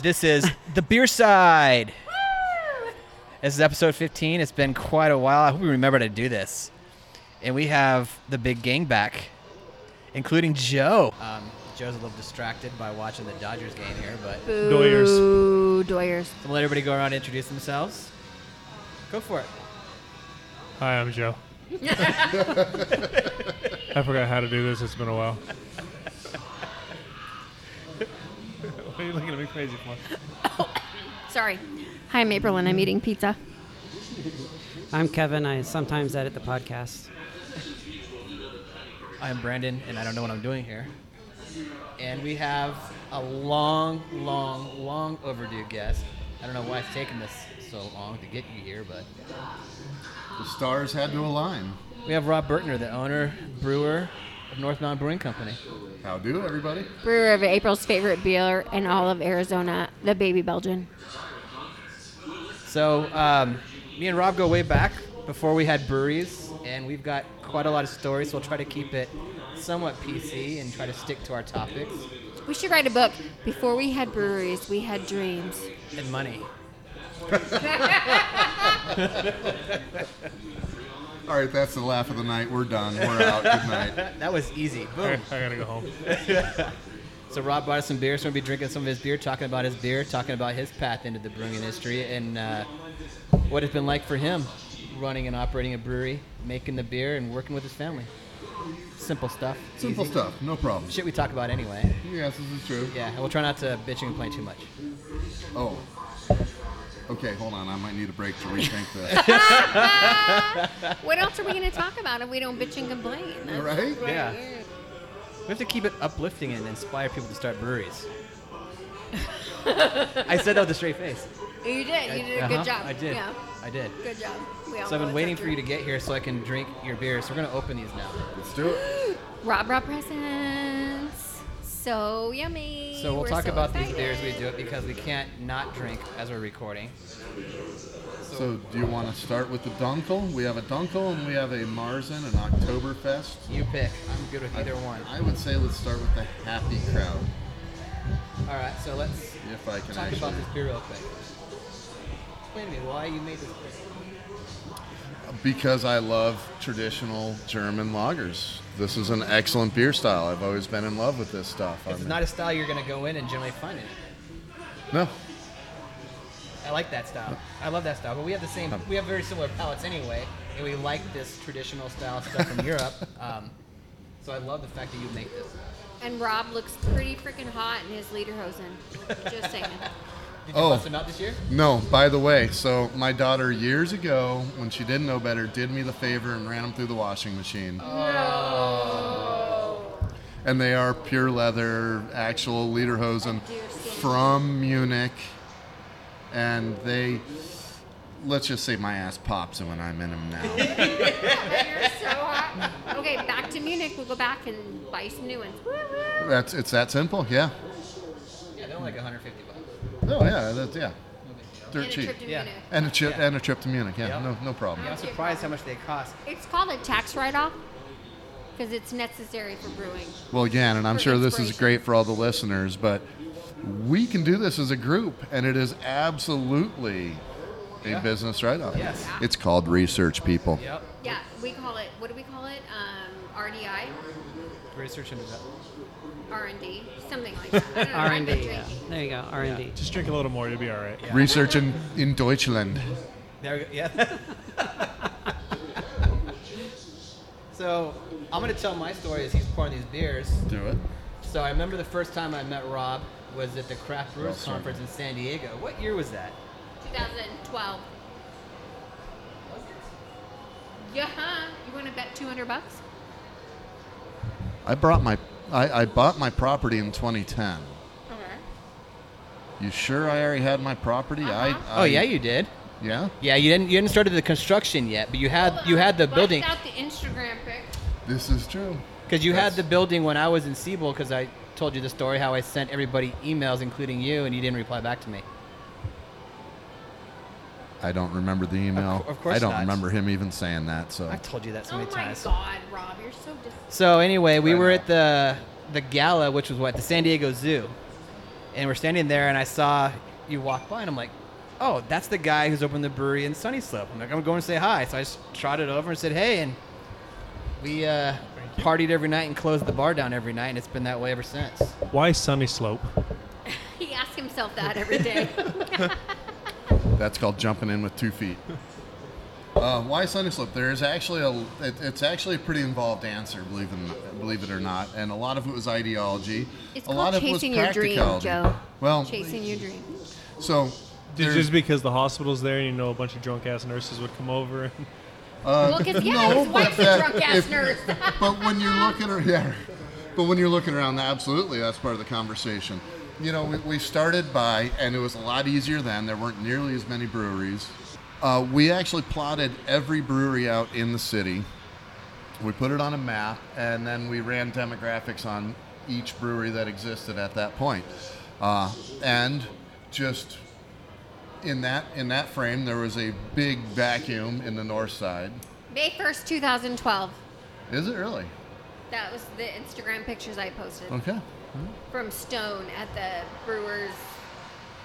So this is the beer side. This is episode 15. It's been quite a while. I hope we remember to do this. And we have the big gang back, including Joe. Um, Joe's a little distracted by watching the Dodgers game here, but Boo, Doyers. so we'll let everybody go around and introduce themselves. Go for it. Hi, I'm Joe. I forgot how to do this. It's been a while. Are you looking at me crazy for? Sorry. Hi, I'm April, and I'm eating pizza. I'm Kevin. I sometimes edit the podcast. I'm Brandon, and I don't know what I'm doing here. And we have a long, long, long overdue guest. I don't know why it's taken this so long to get you here, but The stars had to align. we have Rob Burtner, the owner, brewer of North Mountain Brewing Company. How do, everybody? Brewer of April's favorite beer in all of Arizona, the Baby Belgian. So, um, me and Rob go way back before we had breweries, and we've got quite a lot of stories, so we'll try to keep it somewhat PC and try to stick to our topics We should write a book. Before we had breweries, we had dreams. and money. All right, that's the laugh of the night. We're done. We're out. Good night. That was easy. I, Boom. I gotta go home. So Rob bought us some beer, so we'll be drinking some of his beer, talking about his beer, talking about his path into the brewing industry, and uh, what it's been like for him running and operating a brewery, making the beer, and working with his family. Simple stuff. Simple easy. stuff. No problem. Shit we talk about anyway. Yes, this is true. Yeah, and we'll try not to bitch and complain too much. Oh. Okay, hold on. I might need a break to rethink this. What else are we going to talk about if we don't bitch and complain? That's Right? Yeah. We have to keep it uplifting and inspire people to start breweries. I said that with a straight face. You did. You did a Uh-huh, good job. I did. Yeah. I did. Good job. We So I've been waiting for you to get here so I can drink your beer. So we're gonna open these now. Let's do it. Rob Rob presents. So yummy. So we'll We're talk so about these beers. We do it because we can't not drink as we're recording. So, do you want to start with the Dunkel? We have a Dunkel and we have a Marzen, an Oktoberfest. You pick. I'm good with either one. I would say let's start with the Happy Crowd, All right. So let's if I can talk actually. about this beer real quick. Explain to me why you made this beer. Because I love traditional German lagers. This is an excellent beer style. I've always been in love with this stuff. I It's mean- not a style you're gonna go in and generally find in it. no, I like that style. I love that style. But we have the same. We have very similar palates anyway, and we like this traditional style stuff from Europe. Um, so I love the fact that you make this. And Rob looks pretty freaking hot in his lederhosen. Just saying. Did you Oh. bust them out this year? No, by the way, so my daughter years ago, when she didn't know better, did me the favor and ran them through the washing machine. Oh. And they are pure leather, actual lederhosen from Munich. And they, let's just say my ass pops when I'm in them now. You're so hot. Okay, back to Munich. We'll go back and buy some new ones. Woo-hoo. That's it's that simple, yeah. Yeah, they're like 150 bucks. Oh yeah, that's yeah, dirt And a cheap. trip to Yeah. Munich. And a trip Yeah. and a trip to Munich, yeah, Yep. no no problem. Yeah, I'm surprised how much they cost. It's called a tax write-off because it's necessary for brewing. Well, again, and I'm For sure this is inspiration. great for all the listeners, but we can do this as a group, and it is absolutely a Yeah. business write-off. Yes. It's called research, people. Yep. Yeah, we call it. What do we call it? Um, RDI, Research into that. R&D, something like that. I don't know. R I've and been D. There you go. R and D. Just drink a little more. You'll be all right. Yeah. Research in, in Deutschland. There we go. Yeah. so I'm gonna tell my story as he's pouring these beers. Do it. So I remember the first time I met Rob was at the Craft Brewers sorry. Conference in San Diego. What year was that? 2012. Yeah, huh? You want to bet 200 bucks? I brought my I, I bought my property in 2010. Okay. You sure I already had my property? I, Uh-huh. I Oh yeah, you did. yeah. Yeah, you didn't. You hadn't started the construction yet, but you had you had the Bust building out the Instagram pic. This is true. because you had the building when I was in Siebel because I told you the story how I sent everybody emails, including you, and you didn't reply back to me. I don't remember the email. of course I don't not. remember him even saying that. So I've told you that so Oh many my times. God, Rob, you're so dis- So anyway, we I were know. at the the gala, which was what the San Diego Zoo, and we're standing there, and I saw you walk by, and I'm like, "Oh, that's the guy who's opened the brewery in Sunny Slope." I'm like, "I'm going to say hi," so I just trotted over and said, "Hey," and we uh, partied every night and closed the bar down every night, and it's been that way ever since. Why Sunny Slope? He asks himself that every day. That's called jumping in with two feet. Uh, why Sunny Slope? There is actually a. It, it's actually a pretty involved answer, believe it, believe it or not, and a lot of it was ideology. It's a called lot of it was chasing your dream. Joe. Well, Chasing your dream. so Just, just because the hospital's there, and you know a bunch of drunk ass nurses would come over. And well, because yeah, no, his wife's but a that- drunk ass if- nurse. but when you're looking around, yeah, but when you're looking around, absolutely, that's part of the conversation. You know, we, we started by, and it was a lot easier then. There weren't nearly as many breweries. Uh, we actually plotted every brewery out in the city. We put it on a map, and then we ran demographics on each brewery that existed at that point. Uh, and just in that in that frame, there was a big vacuum in the north side. May 1st, 2012. Is it really? That was the Instagram pictures I posted Okay. From Stone at the Brewers,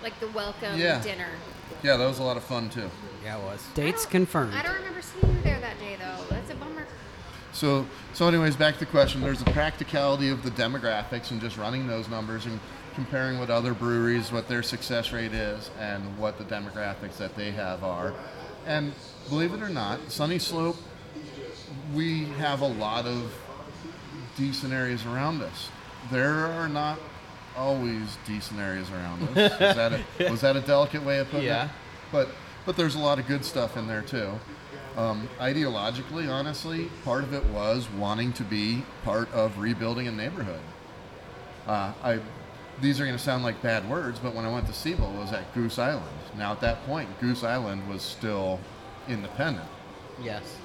like the welcome Yeah. dinner. Yeah, that was a lot of fun too. Yeah, it was. Dates I don't- confirmed. I don't remember seeing you there that day though. That's a bummer. So, so anyways, back to the question. There's the practicality of the demographics and just running those numbers and comparing what other breweries, what their success rate is, and what the demographics that they have are. And believe it or not, Sunny Slope, we have a lot of decent areas around us. There are not always decent areas around us. Is that a, was that a delicate way of putting it? Yeah. it? But but there's a lot of good stuff in there too. Um, ideologically, honestly, part of it was wanting to be part of rebuilding a neighborhood. Uh, I, these are going to sound like bad words, but when I went to Siebel, it was at Goose Island. Now, at that point, Goose Island was still independent. Yes.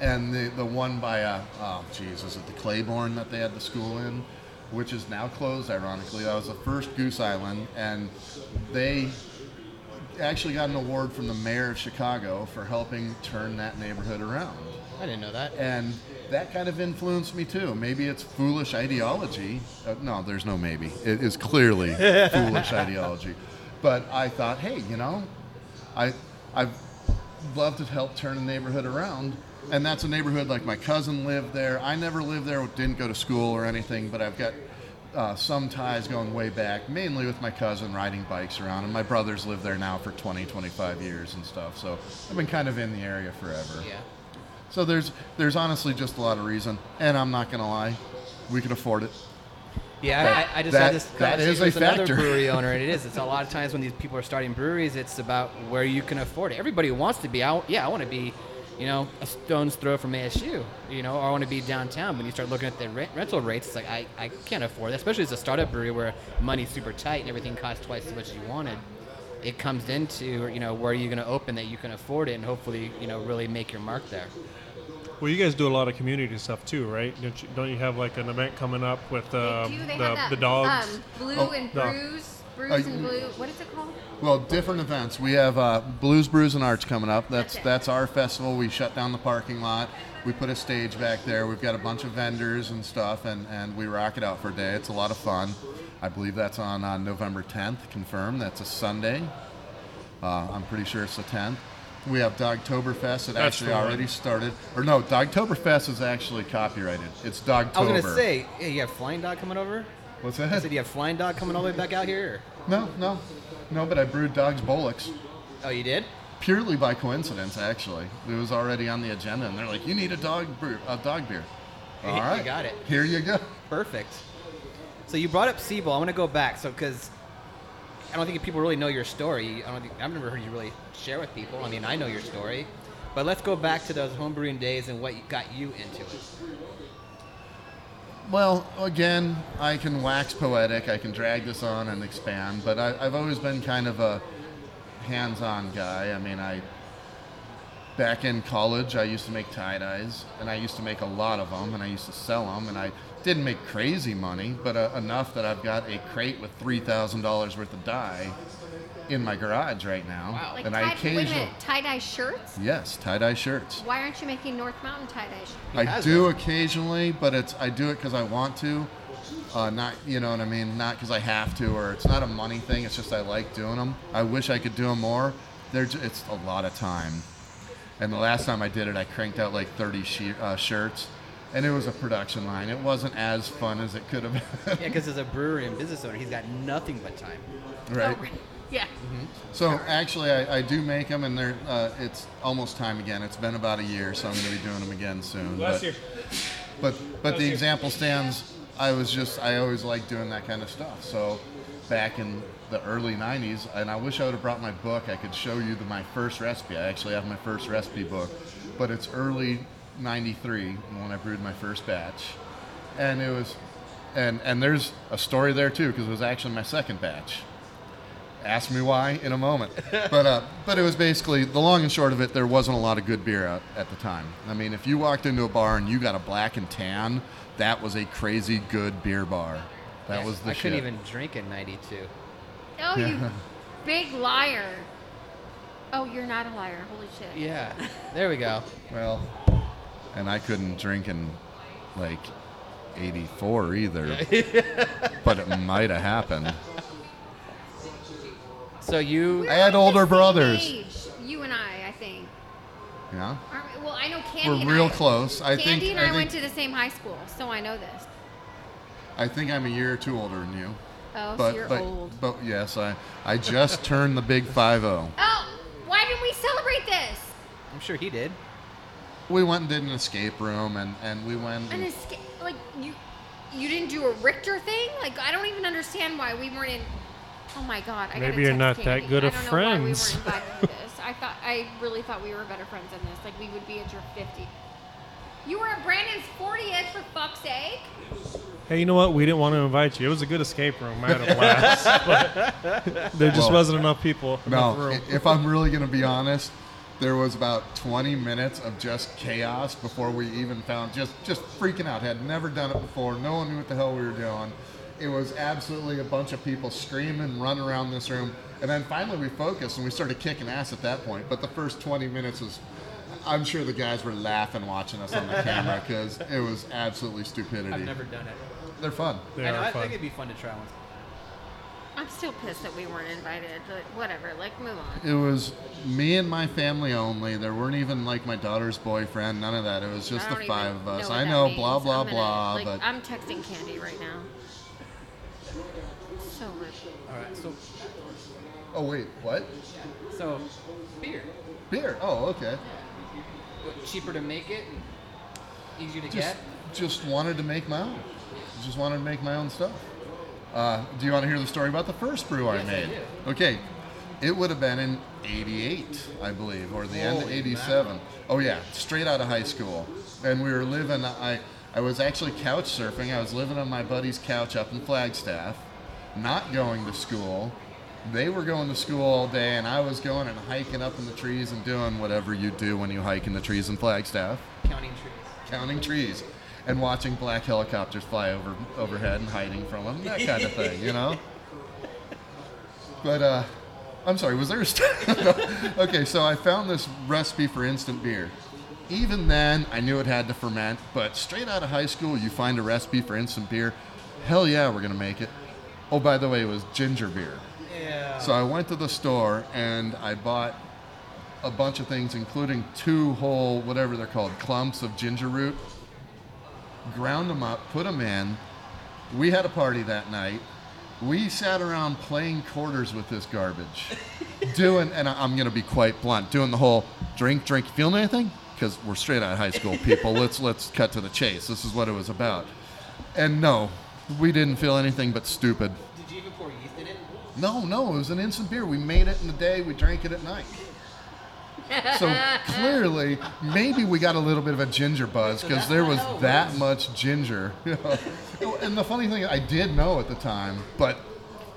And the, the one by, uh, oh, geez, was it the Clybourn that they had the school in, which is now closed, ironically. That was the first Goose Island, and they actually got an award from the mayor of Chicago for helping turn that neighborhood around. I didn't know that. And that kind of influenced me too. Maybe it's foolish ideology. Uh, no, there's no maybe. It is clearly foolish ideology. But I thought, hey, you know, I I've loved to help turn a neighborhood around. And that's a neighborhood like my cousin lived there. I never lived there, didn't go to school or anything, but I've got uh, some ties going way back, mainly with my cousin riding bikes around. And my brothers live there now for 20, 25 years and stuff. So I've been kind of in the area forever. Yeah. So there's there's honestly just a lot of reason, and I'm not gonna lie, we can afford it. Yeah, I, I just That- had this that is with another factor. brewery owner, and it is. It's a lot of times when these people are starting breweries, it's about where you can afford it. Everybody wants to be out. Yeah, I want to be, you know, a stone's throw from ASU, you know, or I want to be downtown. When you start looking at the rent, rental rates, it's like I, I can't afford it, especially as a startup brewery where money's super tight and everything costs twice as much as you wanted. It comes into you know where are you going to open that you can afford it and hopefully you know really make your mark there. well, you guys do a lot of community stuff too, right? Don't you, don't you have like an event coming up with uh, do. They the, have that the dogs? Um, blue Oh, and no. brews, brews Uh, and blue. What is it called? Well, different events. We have uh, Blues, Brews, and Arts coming up. That's That's that's our festival. We shut down the parking lot. We put a stage back there. We've got a bunch of vendors and stuff, and, and we rock it out for a day. It's a lot of fun. I believe that's on uh, November 10th. Confirmed. That's a Sunday. Uh, I'm pretty sure it's the 10th. We have Dogtoberfest. It That's actually the one. already started. Or no, Dogtoberfest is actually copyrighted. It's Dogtober. I was going to say, yeah, you have Flying Dog coming over. What's I that? said you have Flying Dog coming all the way back out here. No, no, no. But I brewed Dog's Bollocks. Oh, you did? purely by coincidence, actually. It was already on the agenda, and they're like, "You need a dog brew, a dog beer." All right. You got it. Here you go. Perfect. So you brought up Siebel. I want to go back. So because I don't think people really know your story. I don't think I've never heard you really share with people. I mean, I know your story, but let's go back to those homebrewing days and what got you into it. Well, again, I can wax poetic. I can drag this on and expand, but I, I've always been kind of a hands-on guy. I mean, I back in college, I used to make tie dyes, and I used to make a lot of them, and I used to sell them, and I didn't make crazy money, but uh, enough that I've got a crate with three thousand dollars worth of dye in my garage right now, Like and tie, I occasionally tie dye shirts? yes tie dye shirts. Why aren't you making North Mountain tie-dye shirts? I do them. occasionally, but it's I do it because I want to. Uh, not, you know what I mean? Not because I have to, or it's not a money thing. It's just I like doing them. I wish I could do them more. They're, ju- it's a lot of time. And the last time I did it, I cranked out like 30 she- uh, shirts, and it was a production line. It wasn't as fun as it could have been. Yeah, because as a brewery and business owner, he's got nothing but time. right? Oh, yeah. So actually, I, I do make them, and they're uh, it's almost time again. It's been about a year, so I'm going to be doing them again soon. Bless but, you. but but the example stands. I was just I always like doing that kind of stuff. So back in the early '90s, and I wish I would have brought my book. I could show you the, my first recipe. I actually have my first recipe book, but it's early '93 when I brewed my first batch, and it was, and and there's a story there too because it was actually my second batch. Ask me why in a moment. but uh, but it was basically the long and short of it. There wasn't a lot of good beer out at the time. I mean, if you walked into a bar and you got a black and tan, that was a crazy good beer bar. That Yeah, was the I shit. couldn't even drink in '92. Oh, you big liar. Oh, you're not a liar. Holy shit. Yeah, there we go. Well, and I couldn't drink in like '84 either. but it might have happened. So you, We're I had like the older same brothers. age, you and I, I think. Yeah, we? Well, I know Candy. we're and real I, close. I Candy think and I I, think went to the same high school, so I know this. I think I'm a year or two older than you. Oh, But so you're but old. but yes, I I just turned the big five zero. Oh, why didn't we celebrate this? I'm sure he did. We went and did an escape room, and and we went. An And, escape, like you, you didn't do a Richter thing. Like I don't even understand why we weren't in. Oh my God! I Maybe you're text not that Candy. good I of don't know friends. Why we weren't invited to this. I thought I really thought we were better friends than this. Like we would be at your 50. You were at Brandon's 40th for fuck's sake. Hey, you know what? We didn't want to invite you. It was a good escape room. I had a blast. but there just Well, wasn't enough people. enough no, room. i- if I'm really gonna be honest, there was about 20 minutes of just chaos before we even found just just freaking out. Had never done it before. No one knew what the hell we were doing. It was absolutely a bunch of people screaming, running around this room, and then finally we focused and we started kicking ass at that point. But the first 20 minutes was. I'm sure the guys were laughing watching us on the camera because it was absolutely stupidity. I've never done it. They're fun. They I, know, are I fun. think it'd be fun to try once. I'm still pissed that we weren't invited, but whatever. Like move on. It was me and my family only. There weren't even like my daughter's boyfriend. None of that. It was just the five of us. what I know, means. blah blah gonna- blah. Like, but I'm texting Candy right now. All right. So, oh wait, what? so beer. Beer? Oh, okay. What, cheaper to make it, easier to Just get. just wanted to make my own. Just wanted to make my own stuff. Uh, do you want to hear the story about the first brew I Yes, I made? do. Okay, it would have been in '88, I believe, or the end of Holy '87. Oh yeah, straight out of high school, and we were living. I I was actually couch surfing. I was living on my buddy's couch up in Flagstaff, not going to school. They were going to school all day, and I was going and hiking up in the trees and doing whatever you do when you hike in the trees in Flagstaff Counting trees. counting trees and watching black helicopters fly over overhead and hiding from them, that kind of thing, you know. But uh, I'm sorry, was there a st- okay? So I found this recipe for instant beer. Even then, I knew it had to ferment, but straight out of high school, you find a recipe for instant beer. Hell yeah, we're gonna make it. Oh, by the way, it was ginger beer. Yeah. So I went to the store and I bought a bunch of things, including two whole, whatever they're called, clumps of ginger root. Ground them up, put them in. We had a party that night. We sat around playing quarters with this garbage, doing, and I'm going to be quite blunt, doing the whole drink, drink, feeling anything? Because we're straight out of high school people. let's let's cut to the chase. This is what it was about. And no, we didn't feel anything but stupid. Did you even pour yeast in it? No, no, it was an instant beer. We made it in the day, we drank it at night. So clearly, maybe we got a little bit of a ginger buzz because there was that much ginger. and the funny thing, I did know at the time, but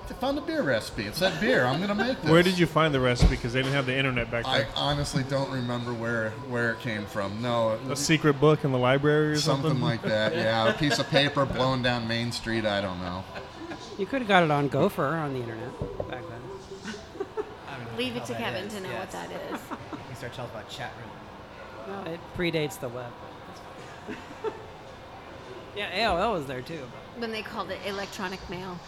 I found a beer recipe. It said beer. I'm gonna make this. Where did you find the recipe? Because they didn't have the internet back then. I honestly don't remember where where it came from. No, A secret book in the library or something? something like that. Yeah, a piece of paper blown down Main Street. I don't know. You could have got it on Gopher on the internet back then. Leave it to Kevin to know what that is. We start telling about chat room. No, it predates the web. Yeah, AOL was there too. When they called it electronic mail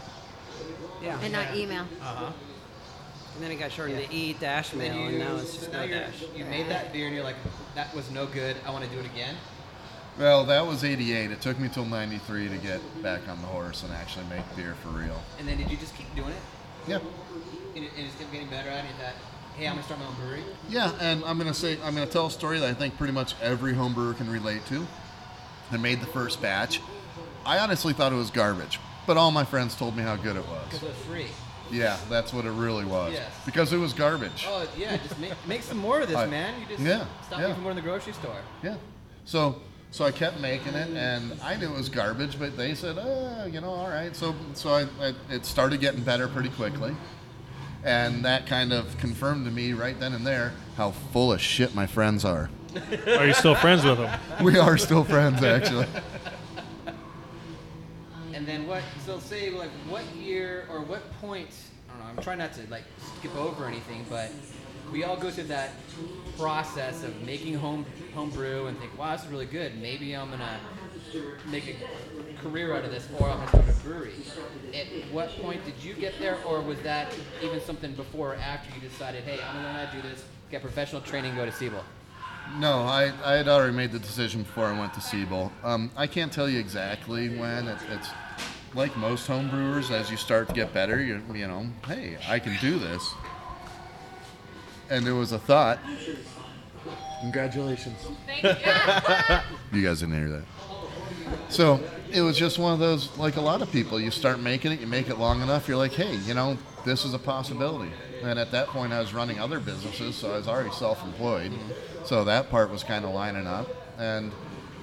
Yeah. and not email. Uh huh. And then it got shortened Yeah. to E dash mail, and now it's just now no you're, dash. you made that beer and you're like, that was no good. I want to do it again. Well, that was 88. It took me till 93 to get back on the horse and actually make beer for real. And then did you just keep doing it? Yeah. And it, and it's kept getting better at it. That hey, I'm gonna start my own brewery. Yeah, and I'm gonna say I'm gonna tell a story that I think pretty much every home brewer can relate to. I made the first batch. I honestly thought it was garbage, but all my friends told me how good it Because was. it was free. Yeah, that's what it really was. Yes. Because it was garbage. Oh yeah, just make, make some more of this, I- man. You just yeah, stop yeah. me from going to the grocery store. Yeah. So so I kept making it, and I knew it was garbage, but they said, uh, you know, all right. So so I, I it started getting better pretty quickly, and that kind of confirmed to me right then and there how full of shit my friends are. Are you still friends with them? We are still friends, actually. And then what? So say like what year or what point? I don't know. I'm trying not to like skip over anything, but we all go through that process of making home home brew and think, wow, this is really good. Maybe I'm gonna make a career out of this, or I'm gonna start a brewery. At what point did you get there, or was that even something before or after you decided, hey, I'm gonna do this, get professional training, go to Siebel? No, I, I had already made the decision before I went to Siebel. Um, I can't tell you exactly when. It, it's like most home brewers, as you start to get better, you you know, hey, I can do this. And there was a thought. Congratulations. Thank you. You guys didn't hear that. So it was just one of those, like a lot of people, you start making it, you make it long enough, you're like, hey, you know, this is a possibility. And at that point, I was running other businesses, so I was already self employed. Mm-hmm. So that part was kind of lining up. And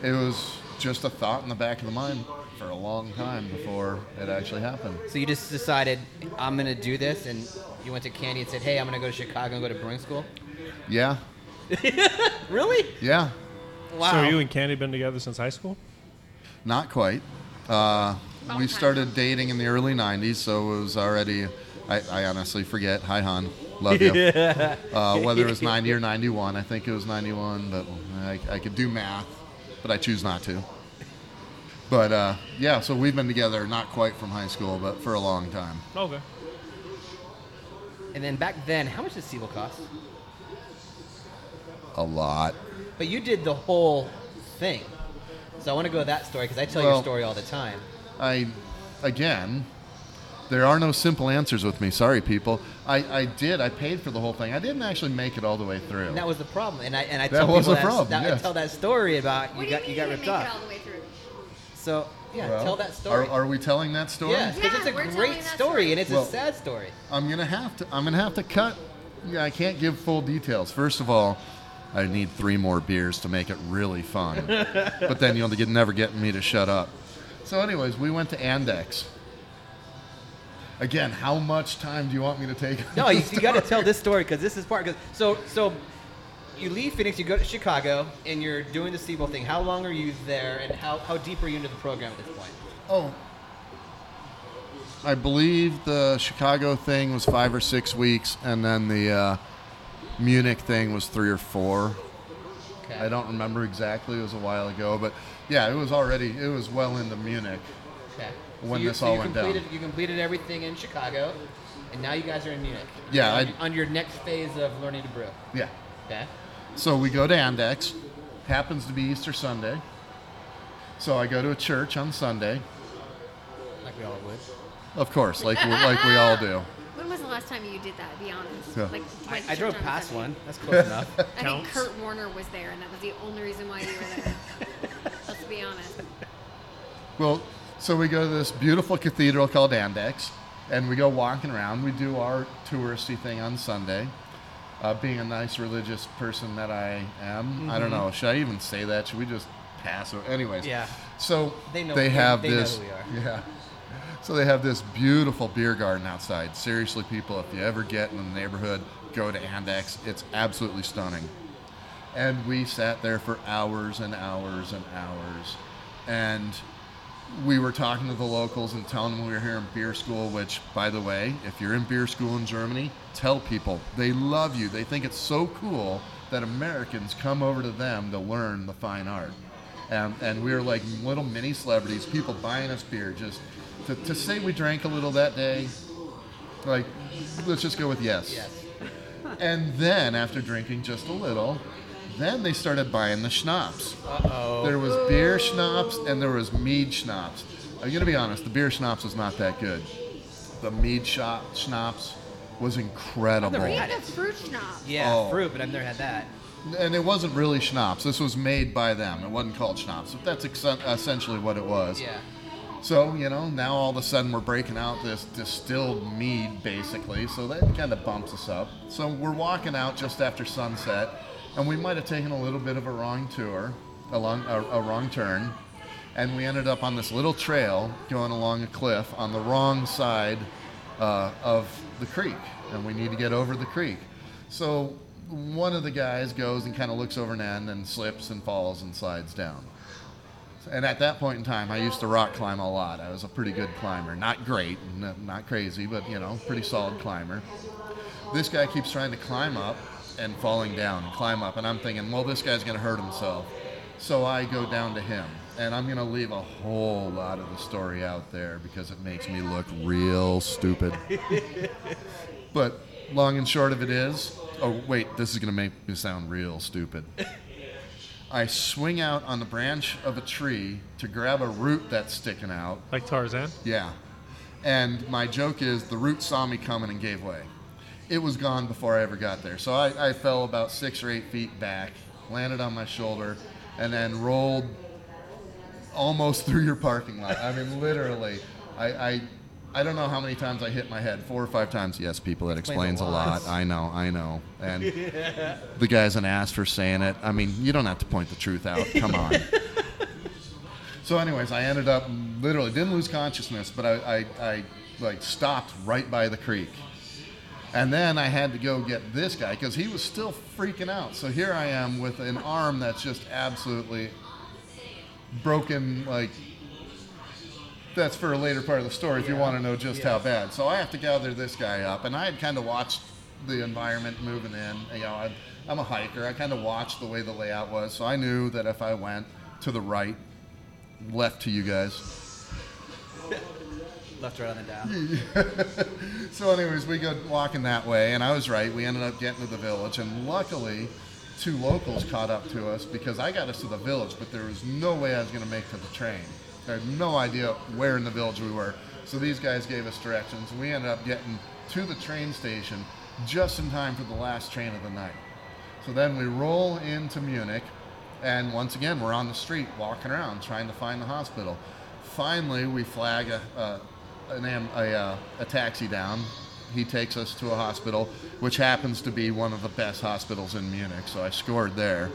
it was just a thought in the back of the mind for a long time before it actually happened. So you just decided, I'm gonna do this, and you went to Candy and said, hey, I'm gonna go to Chicago and go to brewing school. Yeah, Really? yeah, Wow. So you and Candy been together since high school? not quite. Uh, we started dating in the early 90s, so it was already, I, I honestly forget. Hi, Han. Love you. uh, whether it was 90 or 91. I think it was 91, but I, I could do math, but I choose not to. But uh, yeah, so we've been together not quite from high school, but for a long time. Okay. And then back then, how much did Siebel cost? A lot. But you did the whole thing. So I want to go to that story because I tell Well- your story all the time. I, again, there are no simple answers with me. Sorry, people. I, I did. I paid for the whole thing. I didn't actually make it all the way through. And that was the problem. And I and I That tell was people the problem, that, yes. I tell that story about you what got you you mean got you ripped didn't make it off. So yeah, Well, tell that story. Are, are we telling that story? Yes, because Yeah, it's we're a great story, story. and it's Well- a sad story. I'm gonna have to. I'm gonna have to cut. Yeah, I can't give full details. First of all, I need three more beers to make it really fun. but then you'll get, never get me to shut up. So, anyways, we went to Andechs. Again, how much time do you want me to take? No, you, you got to tell this story because this is part. Cause, so so you leave Phoenix, you go to Chicago, and you're doing the Siebel thing. How long are you there, and how, how deep are you into the program at this point? Oh, I believe the Chicago thing was five or six weeks, and then the uh, Munich thing was three or four. Okay. I don't remember exactly. It was a while ago, but yeah, it was already. It was well into Munich. Okay. when you, this so all went down. completed, You completed everything in Chicago, and now you guys are in Munich. Yeah, On, I- on your next phase of learning to brew. Yeah. Okay. So we go to Andechs. Happens to be Easter Sunday. So I go to a church on Sunday. Like we all would. Of course, like we, like we all do. When was the last time you did that? Be honest. Yeah. Like, I, I drove on past Sunday. one. That's close enough. I think Kurt Warner was there, and that was the only reason why you were there. Let's be honest. Well, so we go to this beautiful cathedral called Andechs, and we go walking around. We do our touristy thing on Sunday. Uh, being a nice religious person that I am, I don't know. Should I even say that? Should we just pass it? Anyways. Yeah. So They know- they have they this. who we are. Yeah. So they have this beautiful beer garden outside. Seriously, people, if you ever get in the neighborhood, go to Andechs. It's absolutely stunning. And we sat there for hours and hours and hours. And we were talking to the locals and telling them we were here in beer school, which, by the way, if you're in beer school in Germany, tell people. They love you. They think it's so cool that Americans come over to them to learn the fine art. and, and we were like little mini celebrities. People buying us beer just to, to say we drank a little that day. Like, let's just go with yes. And then after drinking just a little, then they started buying the schnapps. Uh-oh. There was beer schnapps and there was mead schnapps. I'm gonna be honest, the beer schnapps was not that good. The mead shop schnapps was incredible. never We had had the fruit schnapps. Yeah, Oh. fruit, but I've never had that. And it wasn't really schnapps. This was made by them. It wasn't called schnapps. But that's ex- essentially what it was. Yeah. So, you know, now all of a sudden we're breaking out this distilled mead, basically. So that kind of bumps us up. So we're walking out just after sunset, and we might have taken a little bit of a wrong tour, a, long, a, a wrong turn, and we ended up on this little trail going along a cliff on the wrong side uh, of the creek, and we need to get over the creek. So one of the guys goes and kind of looks over an end and slips and falls and slides down. And at that point in time, I used to rock climb a lot. I was a pretty good climber. Not great, not crazy, but you know, pretty solid climber. This guy keeps trying to climb up and falling down and climb up, and I'm thinking, well, this guy's going to hurt himself. So I go down to him, and I'm going to leave a whole lot of the story out there because it makes me look real stupid. but long and short of it is, oh wait, this is going to make me sound real stupid. I swing out on the branch of a tree to grab a root that's sticking out. Like Tarzan. Yeah. And my joke is the root saw me coming and gave way. It was gone before I ever got there. So I, I fell about six or eight feet back, landed on my shoulder, and then rolled almost through your parking lot. I mean, literally. I, I, I don't know how many times I hit my head. Four or five times. Yes, people, it Explains explains a a lot. lot. I know, I know. And the guy's an ass for saying it. I mean, you don't have to point the truth out. Come on. So, anyways, I ended up literally didn't lose consciousness, but I, I, I like stopped right by the creek, and then I had to go get this guy because he was still freaking out. So here I am with an arm that's just absolutely broken. Like that's for a later part of the story if you want to know just how bad. So I have to gather this guy up, and I had kind of watched the environment moving in. You know, I, I'm a hiker. I kind of watched the way the layout was, so I knew that if I went to the right, left to you guys. Left, right on the down. So, anyways, we go walking that way, and I was right. We ended up getting to the village, and luckily, two locals caught up to us because I got us to the village, but there was no way I was going to make to the train. I had no idea where in the village we were. So these guys gave us directions, we ended up getting to the train station just in time for the last train of the night. So then we roll into Munich, and once again, we're on the street walking around trying to find the hospital. Finally, we flag a, a, an, am- a, uh, a taxi down. He takes us to a hospital, which happens to be one of the best hospitals in Munich. So I scored there.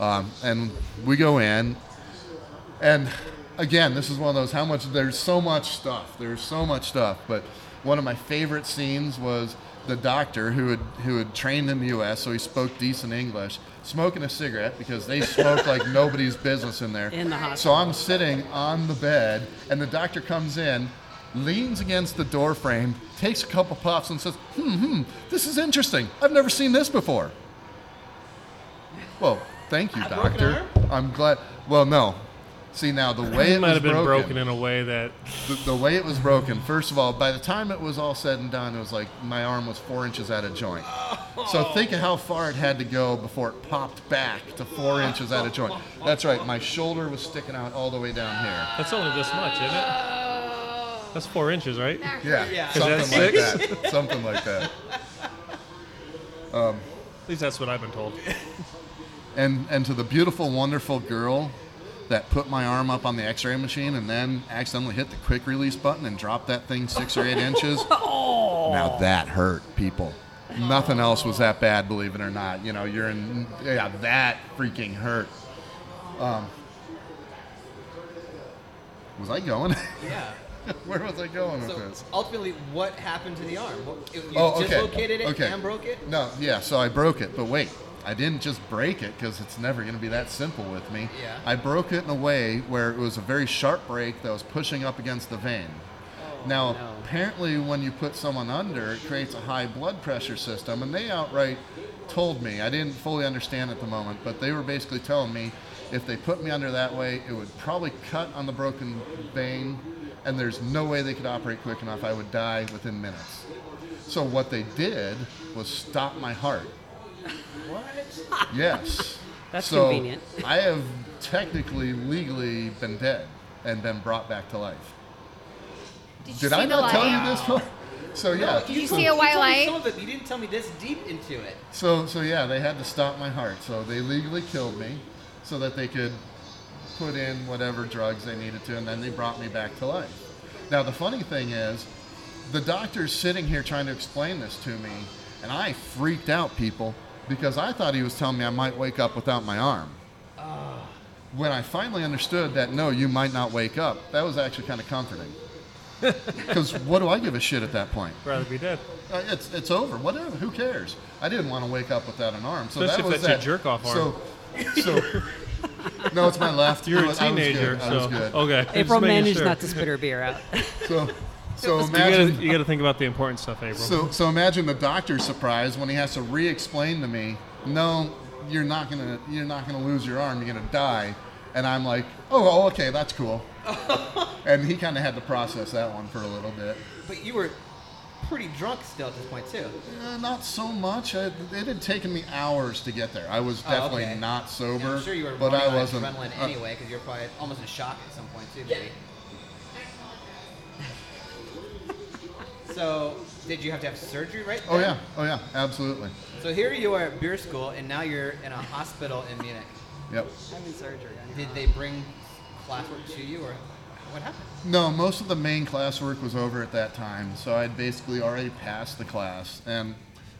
Um, and we go in, and again, this is one of those how much there's so much stuff. There's so much stuff. But one of my favorite scenes was the doctor who had who had trained in the U.S., so he spoke decent English, smoking a cigarette because they smoke like nobody's business in there. In the hospital. So. I'm sitting on the bed, and the doctor comes in, leans against the door frame, takes a couple puffs, and says, "Hmm, hmm, this is interesting. I've never seen this before." Well, thank you, doctor. I'm glad. Well, no. See now the way It it might was have been broken. broken, in a way that the, the way it was broken. First of all, by the time it was all said and done, it was like my arm was four inches out of joint. So think of how far it had to go before it popped back to four inches out of joint. That's right. My shoulder was sticking out all the way down here. that's only this much, isn't it? That's four inches, right? Yeah, Yeah. something Is like that that. Something like that. At least that's what I've been told. And and to the beautiful, wonderful girl that put my arm up on the X-ray machine and then accidentally hit the quick release button and dropped that thing six or eight inches. oh. Now that hurt, people. Nothing else was that bad, believe it or not. You know, you're in. Yeah, that freaking hurt. Um, was I going? Yeah. Where was I going with So this? ultimately, what happened to the arm? You Oh, okay. dislocated it okay. and broke it? No, yeah. So I broke it, but wait, I didn't just break it because it's never going to be that simple with me. Yeah. I broke it in a way where it was a very sharp break that was pushing up against the vein. Oh, now, no. apparently, when you put someone under, it creates a high blood pressure system, and they outright told me, I didn't fully understand at the moment, but they were basically telling me if they put me under that way, it would probably cut on the broken vein, and there's no way they could operate quick enough. I would die within minutes. So what they did was stop my heart. What? Yes. That's so convenient. I have technically, legally been dead and been brought back to life. Did you Did I not tell you this? one? So yeah. Did you see a white light? Some of it, you didn't tell me this deep into it. So so yeah, they had to stop my heart. So they legally killed me, so that they could put in whatever drugs they needed to, and then they brought me back to life. Now the funny thing is, the doctor's sitting here trying to explain this to me, and I freaked out, people, because I thought he was telling me I might wake up without my arm. When I finally understood that no, you might not wake up, that was actually kind of comforting. Because what do I give a shit at that point? Rather be dead. Uh, it's it's over. Whatever. Who cares? I didn't want to wake up without an arm. So Especially that if was that. jerk-off arm. So, so no, it's my left. You're I a was- I was teenager, good. I was so good. okay. April managed sure. not to spit her beer out. So, so You imagine. gotta, you gotta think about the important stuff, April. So, so imagine the doctor's surprise when he has to re-explain to me, "No, you're not gonna, you're not gonna lose your arm. You're gonna die." And I'm like, "Oh, oh, okay, that's cool." and he kind of had to process that one for a little bit. But you were pretty drunk still at this point too. Uh, not so much. I, it had taken me hours to get there. I was Oh, definitely okay. not sober, I'm sure you were but I wasn't. adrenaline uh, anyway because you're probably almost in shock at some point too, maybe. so, did you have to have surgery right oh yeah, oh yeah, absolutely. So here you are at beer school, and now you're in a hospital in Munich. Yep. I'm in surgery. Did they bring classwork to you, or what happened? No, most of the main classwork was over at that time, so I'd basically already passed the class, and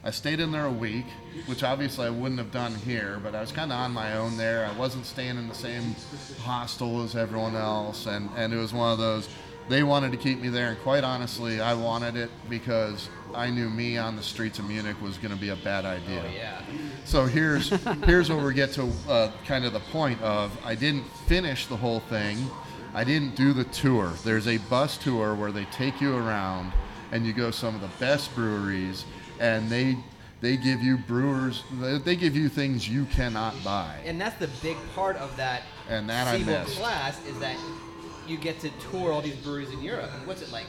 I stayed in there a week, which obviously I wouldn't have done here, but I was kind of on my own there. I wasn't staying in the same hostel as everyone else, and, and it was one of those. They wanted to keep me there, and quite honestly, I wanted it because I knew me on the streets of Munich was going to be a bad idea. Oh yeah. So here's here's where we get to uh, kind of the point of I didn't finish the whole thing. I didn't do the tour. There's a bus tour where they take you around and you go some of the best breweries and they they give you brewers they, they give you things you cannot buy. And that's the big part of that And that I Siebel missed. class is that you get to tour all these breweries in Europe. And what's it like?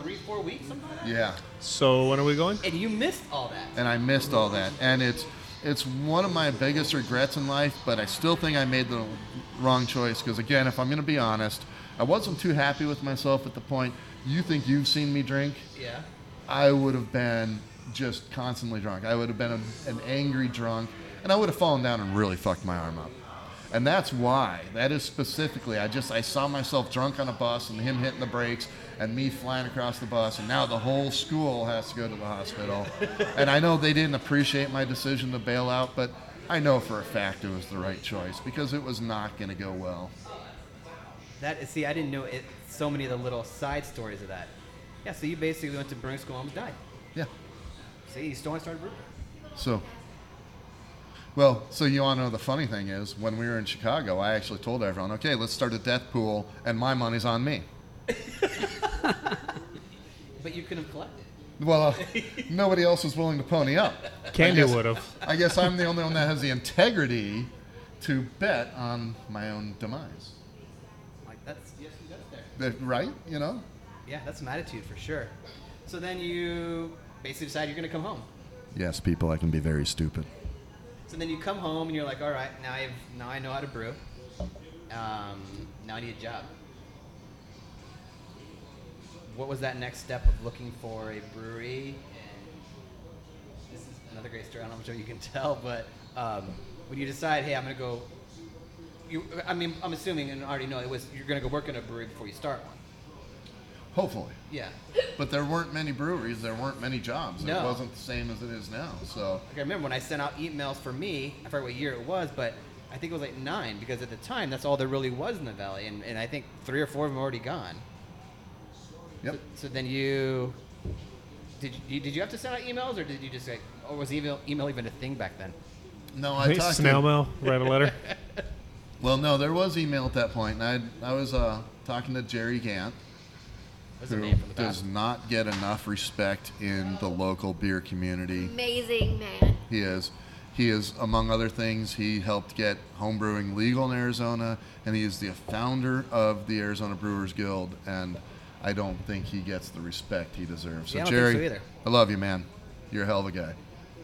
Three, four weeks sometimes? Yeah. so when are we going? And you missed all that. and I missed all that. And it's it's one of my biggest regrets in life, but I still think I made the wrong choice because again, if I'm going to be honest, I wasn't too happy with myself at the point. You think you've seen me drink? Yeah. I would have been just constantly drunk. I would have been a, an angry drunk, and I would have fallen down and really fucked my arm up. And that's why. That is specifically. I just I saw myself drunk on a bus and him hitting the brakes and me flying across the bus, and now the whole school has to go to the hospital. and I know they didn't appreciate my decision to bail out, but I know for a fact it was the right choice because it was not going to go well. That is, see, I didn't know it. So many of the little side stories of that. Yeah. So you basically went to brewing school, and almost died. Yeah. See, you still want to start a brewery. So, well, so you want to know the funny thing is, when we were in Chicago, I actually told everyone, okay, let's start a death pool, and my money's on me. But you couldn't have collected. Well, uh, nobody else was willing to pony up. Candy I guess- would have. I guess I'm the only one that has the integrity to bet on my own demise. Like that's yes, that's there. That- Right? You know? Yeah, that's some attitude for sure. So then you basically decide you're gonna come home. Yes, people, I can be very stupid. So then you come home and you're like, all right, now I've now I know how to brew. Um, now I need a job. What was that next step of looking for a brewery? And this is another great story. I don't know if you can tell, but um, when you decide, hey, I'm gonna go. You, I mean, I'm assuming and I already know it was you're gonna go work in a brewery before you start one. Hopefully. Yeah. But there weren't many breweries, there weren't many jobs. No. It wasn't the same as it is now. So, Like I remember when I sent out emails for me, I forget what year it was, but I think it was like nine because at the time that's all there really was in the valley, and, and I think three or four of them were already gone. yep. So then you did you did you have to send out emails or did you just like or was email email even a thing back then? No, I Hey, talked snail to, mail, write a letter. Well, no, there was email at that point, and I I was uh, talking to Jerry Gant, That's a who name the does past. not get enough respect in the local beer community. Amazing man. He is. He is, among other things, he helped get homebrewing legal in Arizona, and he is the founder of the Arizona Brewers Guild. And I don't think he gets the respect he deserves. So, Yeah, I don't think Jerry, so either. I love you, man. You're a hell of a guy.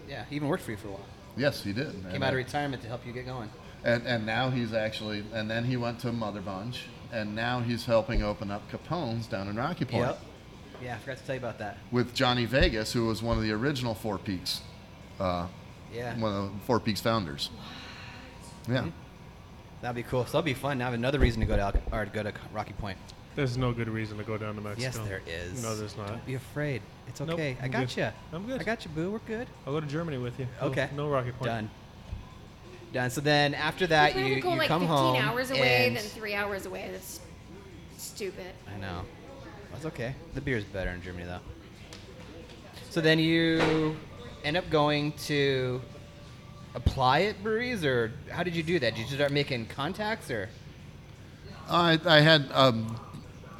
Yeah, he even worked for you for a while. Yes, he did. Came And- out of retirement to help you get going. and and now he's actually, and then he went to Mother Bunch, and now he's helping open up Capone's down in Rocky Point Yep. Yeah, I forgot to tell you about that. with Johnny Vegas, who was one of the original Four Peaks, uh, Yeah. one of the Four Peaks founders. Yeah. That'd be cool. So that'd be fun. Now I have another reason to go to Al- or to go to Rocky Point. There's no good reason to go down to Mexico. Yes, there is. No, there's not. Don't be afraid. It's Nope, okay. I I'm got good. you. I'm good. I got you, boo. We're good. I'll go to Germany with you. No- Okay. No Rocky Point. Done. Done. So then after that, We're you, gonna go you like come 15 home. hours away, and- then three hours away. That's stupid. I know. That's okay. The beer's better in Germany, though. So then you end up going to apply at breweries, or how did you do that? Did you start making contacts, or? I, I had, um,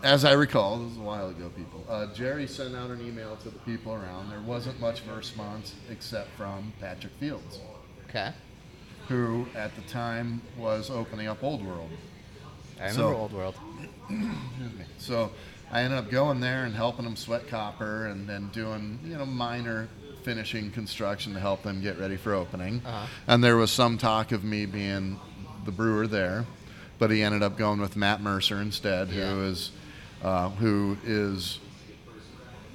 as I recall, this was a while ago, people. Uh, Jerry sent out an email to the people around. There wasn't much of a response except from Patrick Fields, Okay. Who at the time was opening up Old World. I remember So- Old World. Excuse me. So I ended up going there and helping them sweat copper and then doing, you know, minor finishing construction to help them get ready for opening. Uh-huh. And there was some talk of me being the brewer there, but he ended up going with Matt Mercer instead, Yeah. who is uh, who is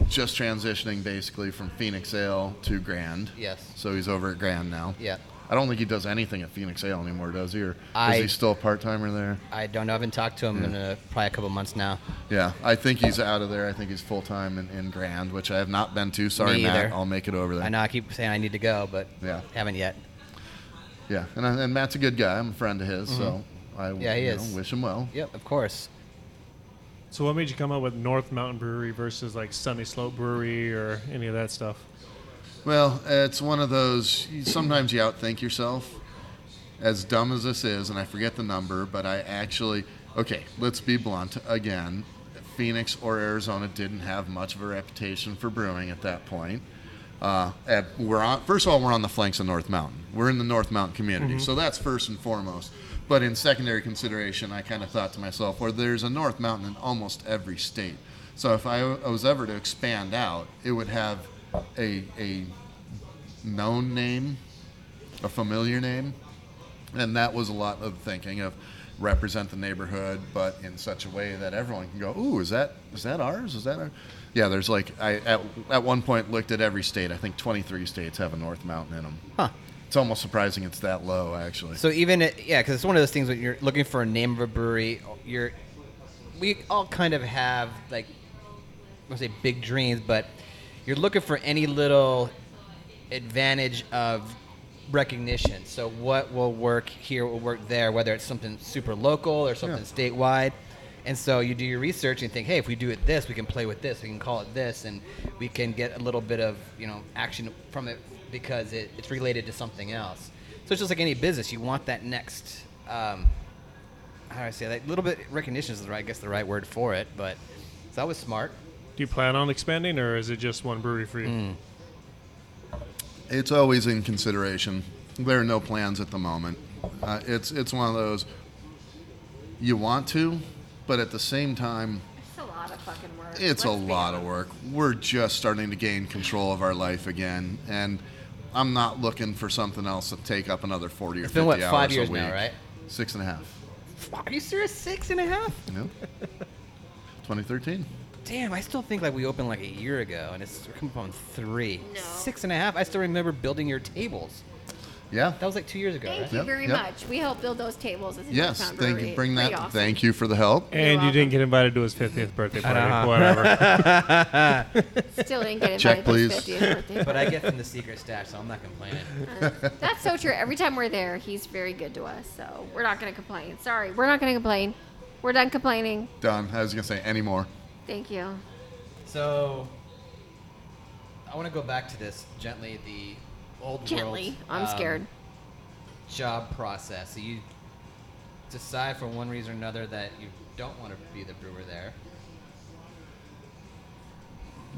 just transitioning basically from Phoenix Ale to Grand. Yes. So he's over at Grand now. Yeah. I don't think he does anything at Phoenix Ale anymore, does he? Or I- is he still a part timer there? I don't know. I haven't talked to him in a, probably a couple months now. Yeah, I think he's out of there. I think he's full time in, in Grand, which I have not been to. Sorry, Me Matt. I'll make it over there. I know I keep saying I need to go, but Yeah. haven't yet. Yeah, and, I- and Matt's a good guy. I'm a friend of his, so I Mm-hmm. Yeah, he you is. know, wish him well. Yep, of course. So what made you come up with North Mountain Brewery versus like Sunny Slope Brewery or any of that stuff? Well, it's one of those. Sometimes you outthink yourself. As dumb as this is, and I forget the number, but I actually. Okay, let's be blunt again. Phoenix or Arizona didn't have much of a reputation for brewing at that point. Uh, at, we're on. First of all, we're on the flanks of North Mountain. We're in the North Mountain community, so that's first and foremost. But in secondary consideration, I kind of thought to myself, well, there's a North Mountain in almost every state. So if I, I was ever to expand out, it would have a a known name, a familiar name, and that was a lot of thinking of represent the neighborhood, but in such a way that everyone can go, "Ooh, is that is that ours? Is that our?" Yeah, there's like I at, at one point looked at every state. I think 23 states have a North Mountain in them. Huh. It's almost surprising it's that low, actually. So even it, yeah, because it's one of those things when you're looking for a name of a brewery, you're we all kind of have like I want to say big dreams, but you're looking for any little advantage of recognition. So what will work here will work there, whether it's something super local or something statewide. And so you do your research and think, hey, if we do it this, we can play with this, we can call it this, and we can get a little bit of you know action from it because it, it's related to something else. So it's just like any business, you want that next. Um, how do I say that? A little bit recognition is the right, I guess the right word for it, but so that was smart. Do you plan on expanding or is it just one brewery for you? Hmm. it's always in consideration. There are no plans at the moment. Uh, it's it's one of those you want to, but at the same time, It's a lot of fucking work. It's a Let's be lot of work. We're just starting to gain control of our life again, and I'm not looking for something else to take up another 40 or It's 50 been, what, hours five a years week. now, right? Six and a half. Are you serious? Six and a half? Yep. 2013. Damn, I still think like we opened like a year ago, and it's we're coming up on three. No. Six and a half. I still remember building your tables. Yeah. That was like two years ago, Thank right? you Yep, very yep. much. We helped build those tables. As Yes. Northbound Thank you. Bring that. awesome. Thank you for the help. And you welcome. didn't get invited to his 50th birthday party. Uh-huh. Whatever. Still didn't get invited Check, to his please. 50th birthday. But I get from the secret stash, so I'm not complaining. That's so true. Every time we're there, he's very good to us. So we're not going to complain. Sorry, we're not going to complain. We're done complaining. Done. I was gonna say any more. Thank you. So I want to go back to this gently. The old Gently. world, I'm um, scared. Job process. So you decide for one reason or another that you don't want to be the brewer there.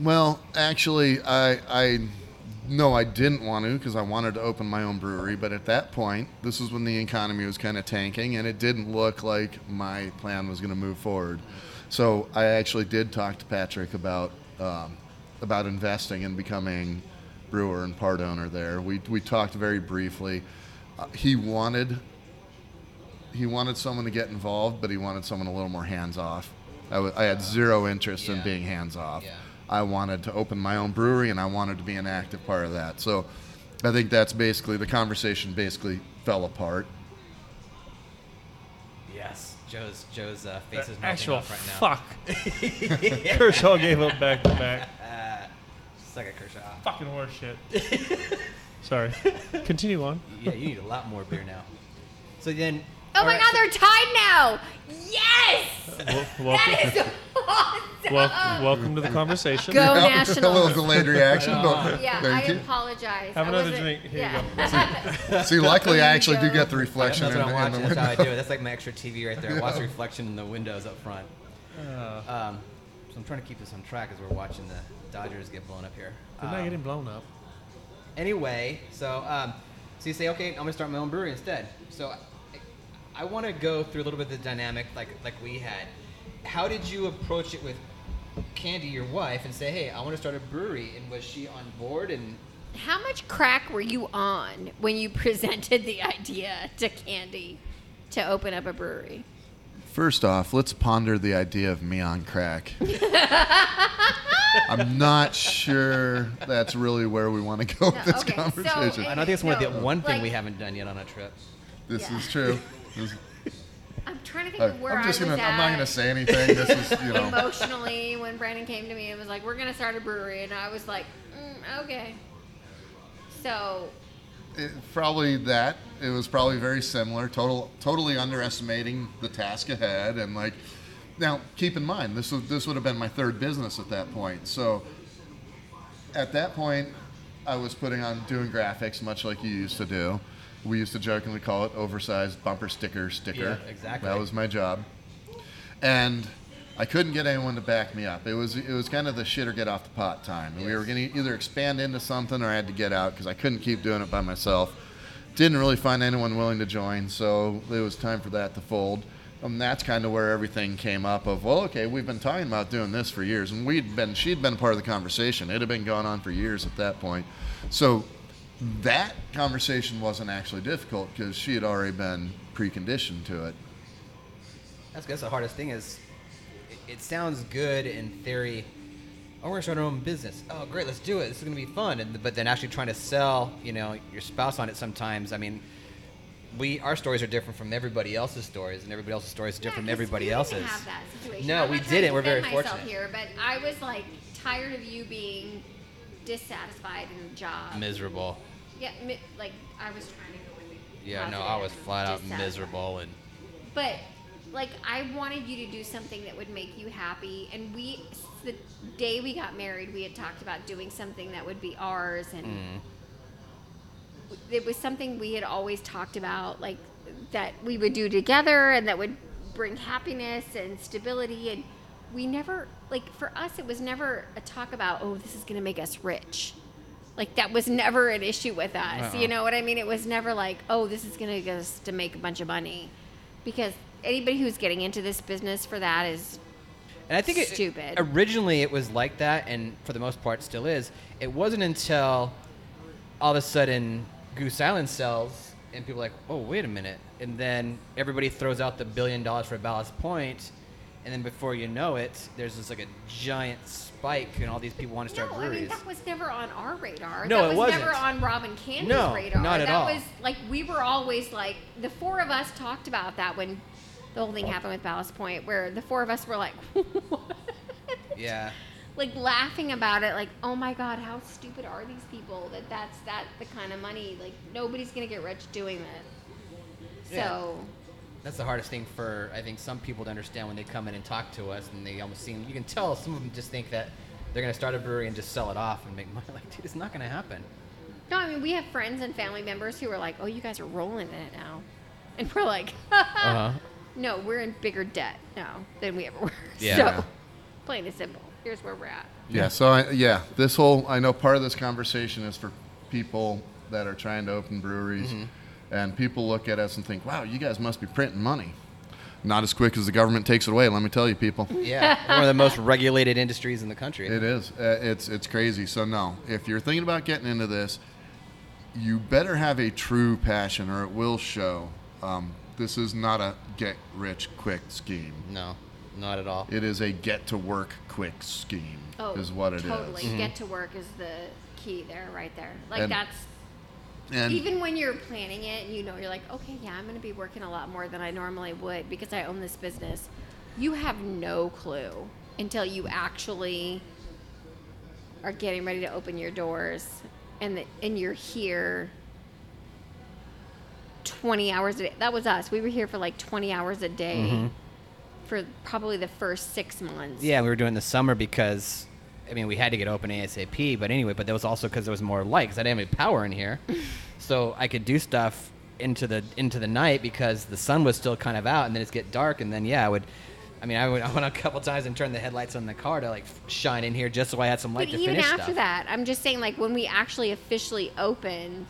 Well, actually, I, I no, I didn't want to because I wanted to open my own brewery. But at that point, this was when the economy was kind of tanking, and it didn't look like my plan was going to move forward. So I actually did talk to Patrick about um, about investing and becoming brewer and part owner there. We we talked very briefly. Uh, he wanted he wanted someone to get involved, but he wanted someone a little more hands off. I wa- I had zero interest in being hands off. Yeah. I wanted to open my own brewery, and I wanted to be an active part of that. So, I think that's basically the conversation. Basically, fell apart. Yes, Joe's Joe's uh, face is melting Actual off right now. fuck. Kershaw gave up back to back. Suck it, Kershaw. Fucking horse shit. Sorry. Continue on. Yeah, you need a lot more beer now. So then. Oh my alright, God, they're tied now. Yes, Wel- welcome, that is awesome. wel- welcome to the conversation. Go national. a little Nationals. delayed reaction. but Yeah, I thank you. apologize. Have I another wasn't- drink. Here you yeah. See, luckily, I actually do get the That's reflection what in, I'm the, in watching. the That's how window. I do it. That's like my extra TV right there. I watch the reflection in the windows up front. Uh, Um, so I'm trying to keep this on track as we're watching the Dodgers get blown up here. they're not Um, getting blown up. Anyway, so um, so you say, okay, I'm gonna start my own brewery instead. So I, I want to go through a little bit of the dynamic like like we had. How did you approach it with Candy, your wife, and say, hey, I want to start a brewery? And was she on board? And How much crack were you on when you presented the idea to Candy to open up a brewery? First off, let's ponder the idea of me on crack. I'm not sure that's really where we want to go with this okay, conversation. it- I don't think it's one of the No, one thing like- we haven't done yet on a trip. this Yeah. is true. I'm trying to think of where I'm just I was gonna. at I'm not gonna say anything. This is, you know. emotionally when Brandon came to me and was like, "We're gonna start a brewery," and I was like, mm, "Okay." So it, probably that. It was probably very similar. Total, totally underestimating the task ahead, and like, now keep in mind this was this would have been my third business at that point. So, at that point, I was putting on doing graphics, much like you used to do. We used to jokingly call it oversized bumper sticker sticker. Yeah, exactly. That was my job, and I couldn't get anyone to back me up. It was it was kind of the shit or get off the pot time. And We were going to either expand into something or I had to get out because I couldn't keep doing it by myself. Didn't really find anyone willing to join, so it was time for that to fold. And that's kind of where everything came up of, well, okay, we've been talking about doing this for years. And we'd been, she'd been part of the conversation. It had been going on for years at that point. So that conversation wasn't actually difficult because she had already been preconditioned to it. That's that's the hardest thing is, it, it sounds good in theory. Oh, we're gonna start our own business. Oh, great, let's do it. This is gonna be fun. And but then actually trying to sell, you know, your spouse on it sometimes. I mean, we our stories are different from everybody else's stories, and everybody else's stories are different from everybody we else's. Didn't have that situation. No, I'm we didn't. to We're very myself fortunate. here, but I was like tired of you being dissatisfied in the job. Miserable. Yeah, mi- like I was trying to go with the Yeah, no, I was flat out dissatisfied. miserable, and But like I wanted you to do something that would make you happy, and we the day we got married, we had talked about doing something that would be ours, and mm, it was something we had always talked about, like that we would do together, and that would bring happiness and stability, and we never like for us, it was never a talk about oh this is going to make us rich. Like that was never an issue with us. Uh-uh. You know what I mean? It was never like, oh, this is going to get us to make a bunch of money, because anybody who's getting into this business for that is And I think it, Stupid. originally it was like that, and for the most part still is. It wasn't until all of a sudden Goose Island sells, and people are like, oh, wait a minute. And then everybody throws out the billion dollars for a Ballast Point, and then before you know it, there's this like a giant spike, and all these people want to start no, I mean that was never on our radar. No, that it was wasn't. never on Rob and Candy's No, radar. not at that all. was like we were always like the four of us talked about that when the whole thing happened with Ballast Point, where the four of us were like, what? yeah. like laughing about it, like, oh my god, how stupid are these people that that's that the kind of money? Like nobody's gonna get rich doing that. Yeah. So That's the hardest thing for I think some people to understand when they come in and talk to us, and they almost seem you can tell some of them just think that they're gonna start a brewery and just sell it off and make money. Like, dude, it's not gonna happen. no, I mean we have friends and family members who are like, oh, you guys are rolling in it now, and we're like, Uh-huh. no, we're in bigger debt now than we ever were. Yeah. So plain and simple. here's where we're at. Yeah. So I, yeah, this whole I know part of this conversation is for people that are trying to open breweries, and people look at us and think, "Wow, you guys must be printing money." Not as quick as the government takes it away. Let me tell you, people. Yeah, one of the most regulated industries in the country. It is. Uh, it's it's crazy. So no, if you're thinking about getting into this, you better have a true passion, or it will show. Um, this is not a get rich quick scheme. No, not at all. It is a get to work quick scheme. is what it is. Oh, totally. Get to work is the key there, right there. Like And- that's And even when you're planning it and you know you're like, okay, yeah, I'm going to be working a lot more than I normally would because I own this business. You have no clue until you actually are getting ready to open your doors and the, and you're here 20 hours a day. That was us. We were here for like 20 hours a day mm-hmm. for probably the first 6 months. Yeah, we were doing the summer because, I mean, we had to get open ASAP. But anyway, but that was also because there was more light because I didn't have any power in here, so I could do stuff into the into the night because the sun was still kind of out, and then it's get dark, and then yeah, I would. I mean, I went, I went a couple times and turned the headlights on the car to like shine in here just so I had some light But to even finish after stuff. that, I'm just saying, like when we actually officially open,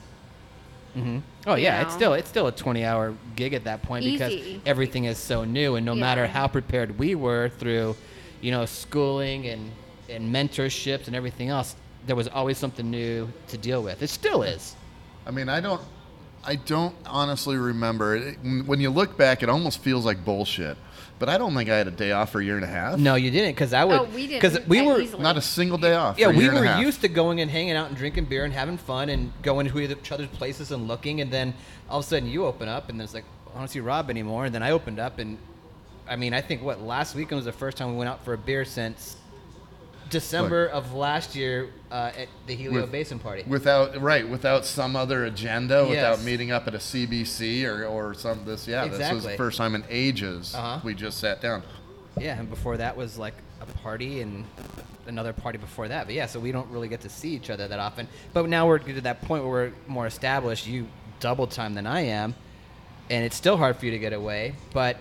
mm-hmm. Oh yeah, you it's still it's still a 20-hour gig at that point because everything is so new, and no Yeah. matter how prepared we were through, you know, schooling and and mentorships and everything else, there was always something new to deal with. It still is. I mean, I don't, I don't honestly remember. It, when you look back, it almost feels like bullshit. But I don't think I had a day off for a year and a half. No, you didn't, because I would. oh, we didn't. Because we were. easily. not a single day off. Yeah, for a we year and a were half. used to going and hanging out and drinking beer and having fun and going to each other's places and looking, and then all of a sudden you open up and it's like I don't see Rob anymore, and then I opened up and I mean I think what last weekend was the first time we went out for a beer since December of last year uh, at the Helio With- Basin party. without right without some other agenda, without meeting up at a CBC or or some this. Yeah, this was Exactly. the first time in ages Uh-huh. we just sat down. Yeah, and before that was like a party and another party before that. But yeah, so we don't really get to see each other that often. But now we're to that point where we're more established. You double time than I am, and it's still hard for you to get away. But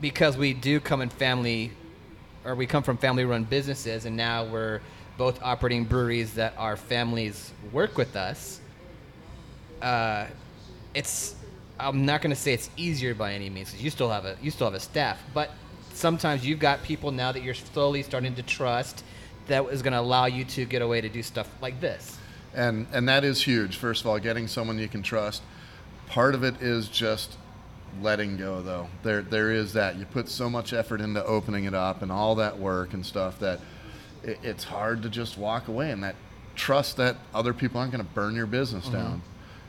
because we do come in family, or we come from family-run businesses, and now we're both operating breweries that our families work with us. Uh, it's I'm not going to say it's easier by any means 'cause you still have a you still have a staff, but sometimes you've got people now that you're slowly starting to trust that is going to allow you to get away to do stuff like this. and and that is huge. First of all, getting someone you can trust. Part of it is just letting go, though. There there is that you put so much effort into opening it up and all that work and stuff that it, it's hard to just walk away and that trust that other people aren't going to burn your business Mm-hmm. down.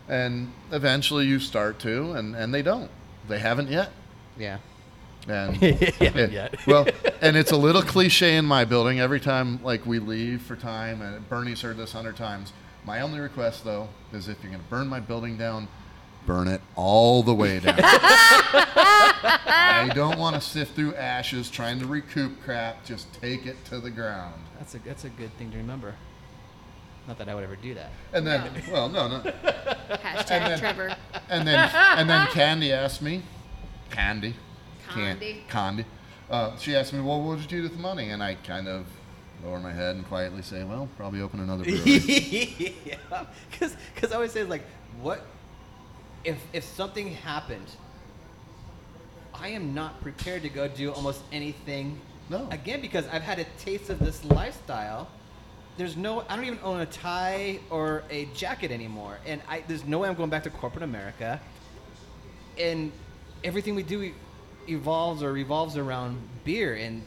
And eventually you start to, and and they don't. They haven't yet. Yeah. And it- yet. well, and it's a little cliche in my building. Every time like we leave for time, and Bernie's heard this hundred times. My only request though is if you're going to burn my building down, burn it all the way down. I don't want to sift through ashes trying to recoup crap. Just take it to the ground. That's a that's a good thing to remember. Not that I would ever do that. And then, well, no, no. Hashtag And then- Trevor. And then, and then Candy asked me, Candy, Candy. Candy. Uh, she asked me, well, what would you do with the money? And I kind of lower my head and quietly say, well, probably open another brewery. yeah, because I always say like, what if if something happened? I am not prepared to go do almost anything No. again because I've had a taste of this lifestyle. There's no, I don't even own a tie or a jacket anymore, and I there's no way I'm going back to corporate America. And everything we do evolves or revolves around beer, and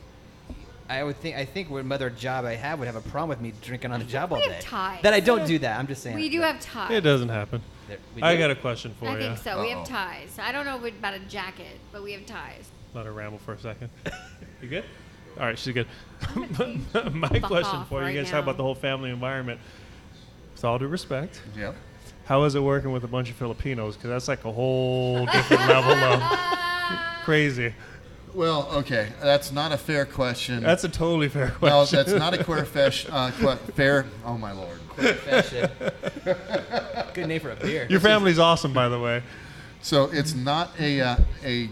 I would think I think what other job I have would have a problem with me drinking on the job all We day. have ties. That I don't do that. I'm just saying. We do that have ties. It doesn't happen. There- we I do. got a question for I you. I think so. We Uh-oh. have ties. I don't know about a jacket, but we have ties. Let her ramble for a second. you good? All right, she's good. My question for you, right you guys now. talk about the whole family environment. With all due respect, yep. how is it working with a bunch of Filipinos? Because that's like a whole different level of crazy. Well, okay, that's not a fair question. That's a totally fair question. no, question. that's not a queer fish. Uh, fair. Oh my lord. Fashion. Good name for a beer. Your family's awesome, by the way. So it's not a uh, a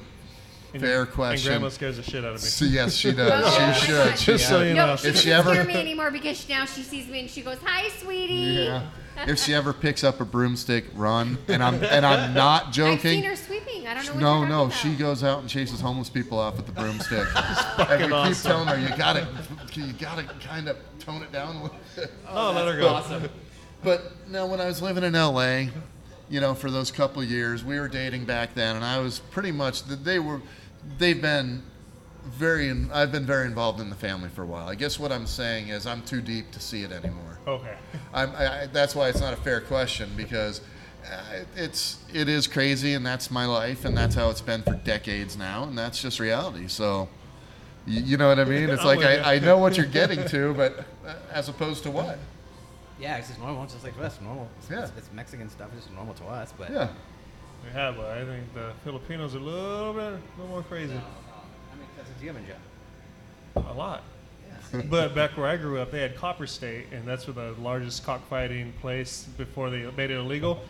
And Fair And question. Grandma scares the shit out of me. So, yes, she does. Oh, my she should. God. She Just so should. you No, know. she If doesn't she ever- scare me anymore because now she sees me and she goes, "Hi, sweetie." Yeah. If she ever picks up a broomstick, run. And I'm and I'm not joking. I've seen joking. her sweeping. I don't know. What No, you're no, talking she goes out and chases homeless people off with the broomstick. and we keep awesome. telling her, you gotta, you gotta kind of tone it down a little bit. Oh, let her go. Awesome. But no, when I was living in LA, you know, for those couple of years, we were dating back then, and I was pretty much they were, they've been very, in- I've been very involved in the family for a while. I guess what I'm saying is I'm too deep to see it anymore. Okay. I'm, I, I- that's why it's not a fair question because uh, it's it is crazy and that's my life and that's how it's been for decades now and that's just reality. So, you, you know what I mean? It's I'm like with. I, I know what you're getting to, but uh, as opposed to what? Yeah, it's just normal, It's just like for us, normal. It's, Yeah. it's, it's Mexican stuff. It's just normal to us, but Yeah. We have, but I think the Filipinos are a little bit, a little more crazy. How many cousins do you have in Joe? A lot. but back where I grew up, they had Copper State, and that's where the largest cockfighting place before they made it illegal.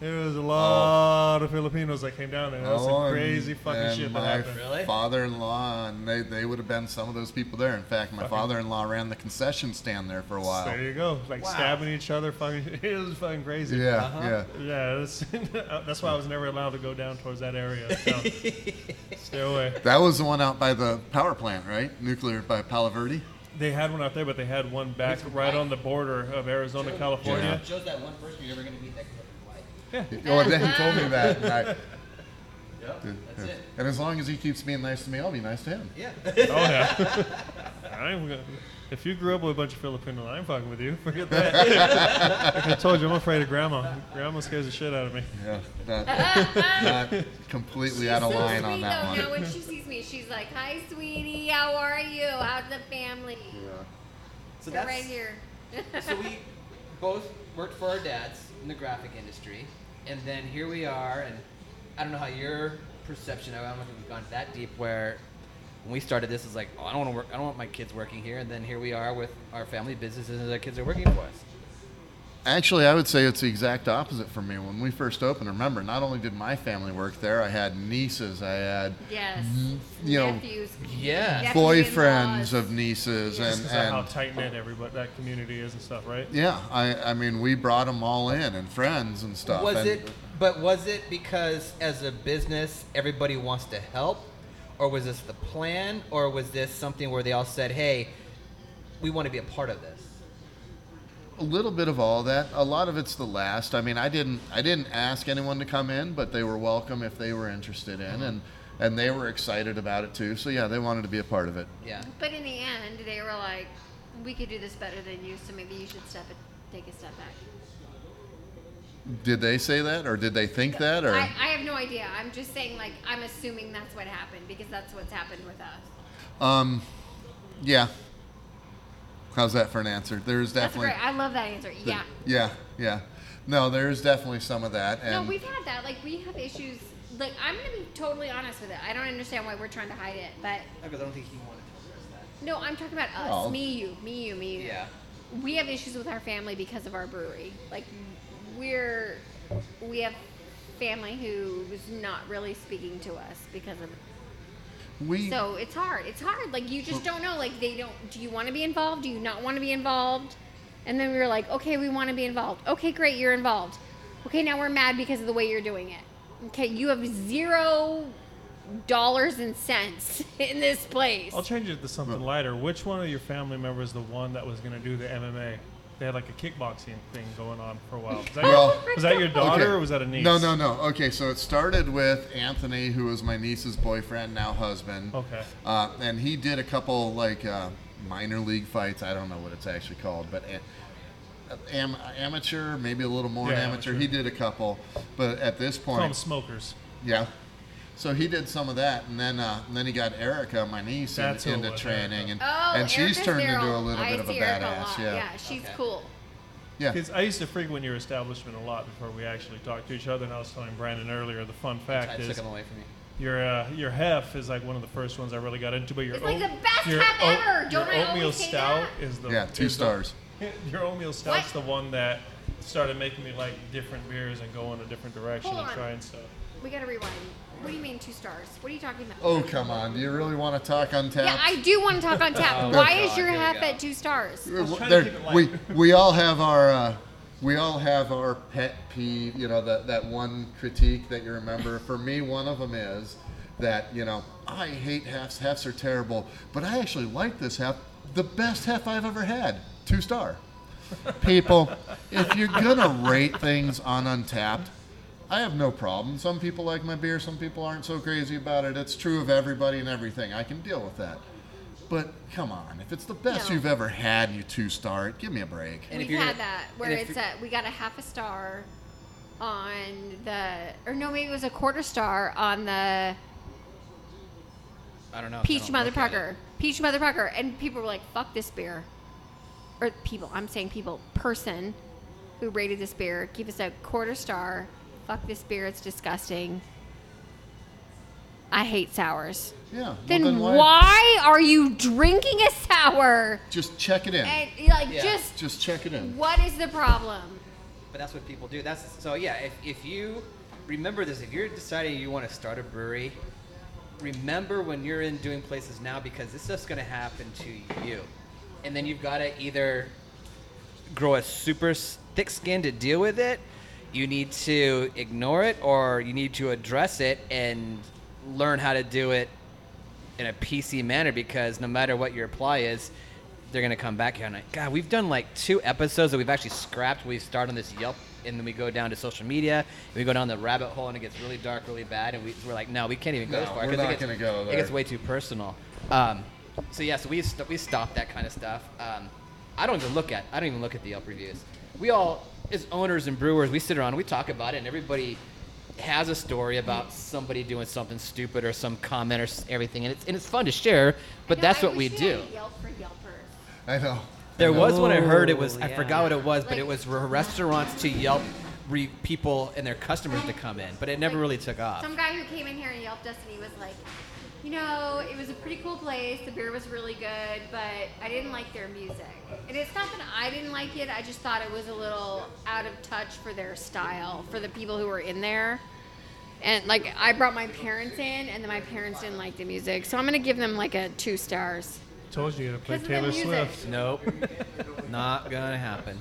There was a lot of Filipinos that came down there. That was Oh, some and- crazy fucking and shit that my happened. Really? Father-in-law, and they, they would have been some of those people there. In fact, my Fucking- father-in-law ran the concession stand there for a while. There you go, like Wow. stabbing each other. Fucking, it was fucking crazy. Yeah, Uh-huh. yeah. Yeah, that's, that's why I was never allowed to go down towards that area. So stay away. That was the one out by the power plant, right? Nuclear by Palo Verde. They had one out there, but they had one back It's right on the border of Arizona, California. Joe's that one person you're ever going to meet that could white. Yeah. Oh, Dan told me that. And, I, Yep, that's it. and as long as he keeps being nice to me, I'll be nice to him. Yeah. Oh yeah. I'm gonna, if you grew up with a bunch of Filipinos, I'm fucking with you. Forget that. like I told you, I'm afraid of grandma. Grandma scares the shit out of me. Yeah, not, not completely She's out of so line sweet, on that though. one. Now when she sees me, she's like, "Hi, sweetie. How are you? How's the family?" Yeah. So They're that's right here. so we both worked for our dads in the graphic industry, and then here we are. And I don't know how your perception. I don't know if we've gone that deep. Where when we started this, is like, oh, I don't want to work. I don't want my kids working here. And then here we are with our family businesses, and our kids are working for us. Actually, I would say it's the exact opposite for me. When we first opened, remember, not only did my family work there, I had nieces, I had yes. you know, Nephews. Yeah. nephew boyfriends of nieces, Just and, 'cause of how and tight knit everybody that community is and stuff, right? yeah, I, I mean, we brought them all in and friends and stuff. Was and it? But was it because as a business everybody wants to help, or was this the plan, or was this something where they all said, "Hey, we want to be a part of this"? A little bit of all that. A lot of it's the last. I mean, I didn't I didn't ask anyone to come in, but they were welcome if they were interested in, and and they were excited about it too. So yeah, they wanted to be a part of it. Yeah. But in the end, they were like, "We could do this better than you, so maybe you should step it, take a step back." Did they say that, or did they think that, or I, I have no idea. I'm just saying, like, I'm assuming that's what happened because that's what's happened with us. um, yeah. How's that for an answer? There's That's definitely great. I love that answer. Yeah. yeah yeah. No, there's definitely some of that, No, we've had that. Like, we have issues. Like, I'm gonna be totally honest with it. I don't understand why we're trying to hide it, but Because I don't think he wanted to address that. no, I'm talking about us. Oh. Me, you, me, you, me, you. Yeah. we have issues with our family because of our brewery. Like we're we have family who's not really speaking to us because of we so it's hard. It's hard. Like you just don't know. Like they don't. Do you want to be involved? Do you not want to be involved? And then we were like, okay, we want to be involved. Okay, great, you're involved. Okay, now we're mad because of the way you're doing it. Okay, you have zero dollars and cents in this place. I'll change it to something lighter. Which one of your family members the one that was going to do the MMA? They had like a kickboxing thing going on for a while. Was that, Well- was that your daughter Okay. or was that a niece? No, no, no. Okay, so it started with Anthony, who was my niece's boyfriend, now husband. Okay. Uh, and he did a couple like uh, minor league fights. I don't know what it's actually called, but am- amateur, maybe a little more Yeah, amateur. amateur. He did a couple, but at this Call them point, smokers. yeah. So he did some of that, and then uh, and then he got Erica, my niece, in- That's who into was, training, and Oh, and she's Erica's turned into a little I bit of a Erica badass. lot. Yeah, she's Okay. cool. yeah. Because I used to frequent your establishment a lot before we actually talked to each other. And I was telling Brandon earlier, the fun I fact took is him away from me. your uh, your hef is like one of the first ones I really got into. But your It's like oat- the best your hef oat- ever. Don't your I oatmeal always stout that? is the Yeah, two is the- stars. your oatmeal stout's What? the one that started making me like different beers and go in a different direction Hold and on. trying stuff. We gotta rewind. What do you mean two stars? What are you talking about? Oh, come on. Do you really want to talk Untappd? Yeah, I do want to talk on tap. Oh, Why God, is your here we half go. at two stars? was trying to There- keep it light. we we all have our uh, we all have our pet peeve. You know that that one critique that you remember. For me, one of them is that you know I hate halves. Halves are terrible, but I actually like this half. The best half I've ever had. Two star. People, if you're gonna rate things on Untappd, I have no problem. Some people like my beer, some people aren't so crazy about it. It's true of everybody and everything. I can deal with that. But come on, if it's the best No. you've ever had, you two star it. Give me a break. And if We've you're had gonna- that where and if it's you're- a we got a half a star on the or no maybe it was a quarter star on the I don't know. peach motherfucker peach motherfucker and people were like fuck this beer or people I'm saying people person who rated this beer give us a quarter star fuck this beer it's disgusting I hate sours Yeah. well, then, why? are you drinking a sour Just check it in. and like Yeah. just Just check it in. what is the problem But that's what people do. That's so yeah. If, if you remember this, if you're deciding you want to start a brewery, remember when you're in doing places now because this stuff's gonna happen to you, and then you've got to either grow a super s- thick skin to deal with it. You need to ignore it, or you need to address it and learn how to do it in a PC manner because no matter what your reply is, they're gonna come back here and like, God, we've done like two episodes that we've actually scrapped. We start on this Yelp and then we go down to social media. And we go down the rabbit hole and it gets really dark, really bad. And we, we're like, no, we can't even go No, as far. we're 'cause it not gets- gonna go It gets way too personal. Um, so yeah, so we st- we stopped that kind of stuff. Um, I don't even look at I don't even look at the Yelp reviews. We all, as owners and brewers, we sit around and we talk about it, and everybody has a story about somebody doing something stupid or some comment or s- everything, and it's and it's fun to share. But know, that's I what we do. Yelp for Yelpers. I know. There was one I heard. It Oh, was I yeah. forgot what it was, but Like- it was re- restaurants to Yelp re- people and their customers to come in, but it never really took off. Some guy who came in here and yelped us, and he was like, "You know, it was a pretty cool place. The beer was really good, but I didn't like their music. And it's not that I didn't like it. I just thought it was a little out of touch for their style for the people who were in there." And like, I brought my parents in, and then my parents didn't like the music, so I'm gonna give them like a two stars. Told you to play Because of the Taylor. Swift. Nope, not gonna happen.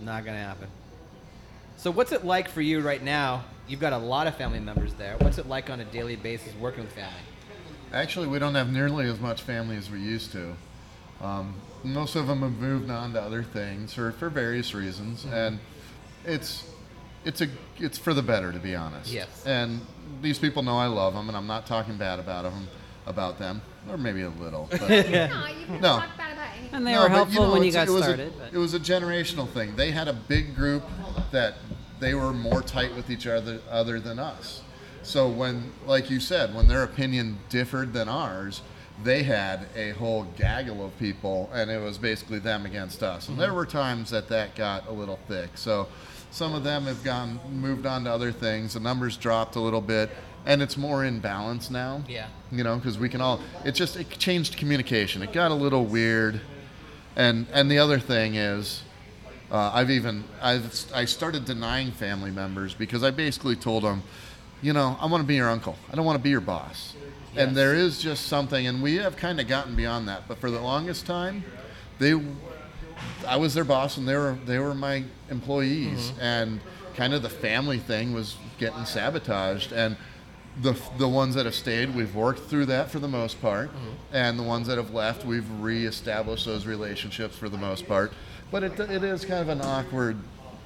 Not gonna happen. So what's it like for you right now? You've got a lot of family members there. What's it like on a daily basis working with family? Actually, we don't have nearly as much family as we used to. Um, most of them have moved on to other things for, for various reasons, Mm-hmm. and it's it's a it's for the better, to be honest. Yes. And these people know I love them, and I'm not talking bad about them, about them, or maybe a little. But, No, you can No. talk bad about anything. And they No, were but, helpful know, when you got it was started. A, but it was a generational thing. They had a big group that they were more tight with each other other than us. So when, like you said, when their opinion differed than ours, they had a whole gaggle of people, and it was basically them against us. And there were times that that got a little thick. So some of them have gone moved on to other things. The numbers dropped a little bit, and it's more in balance now Yeah. you know because we can all it just it changed communication it got a little weird and and the other thing is uh, i've even i've i started denying family members because i basically told them you know i want to be your uncle. I don't want to be your boss. Yes. and there is just something and we have kind of gotten beyond that but for the longest time they I was their boss and they were they were my employees. Mm-hmm. And kind of the family thing was getting sabotaged and the the ones that have stayed we've worked through that for the most part. Mm-hmm. And the ones that have left we've reestablished those relationships for the most part. But it, it is kind of an awkward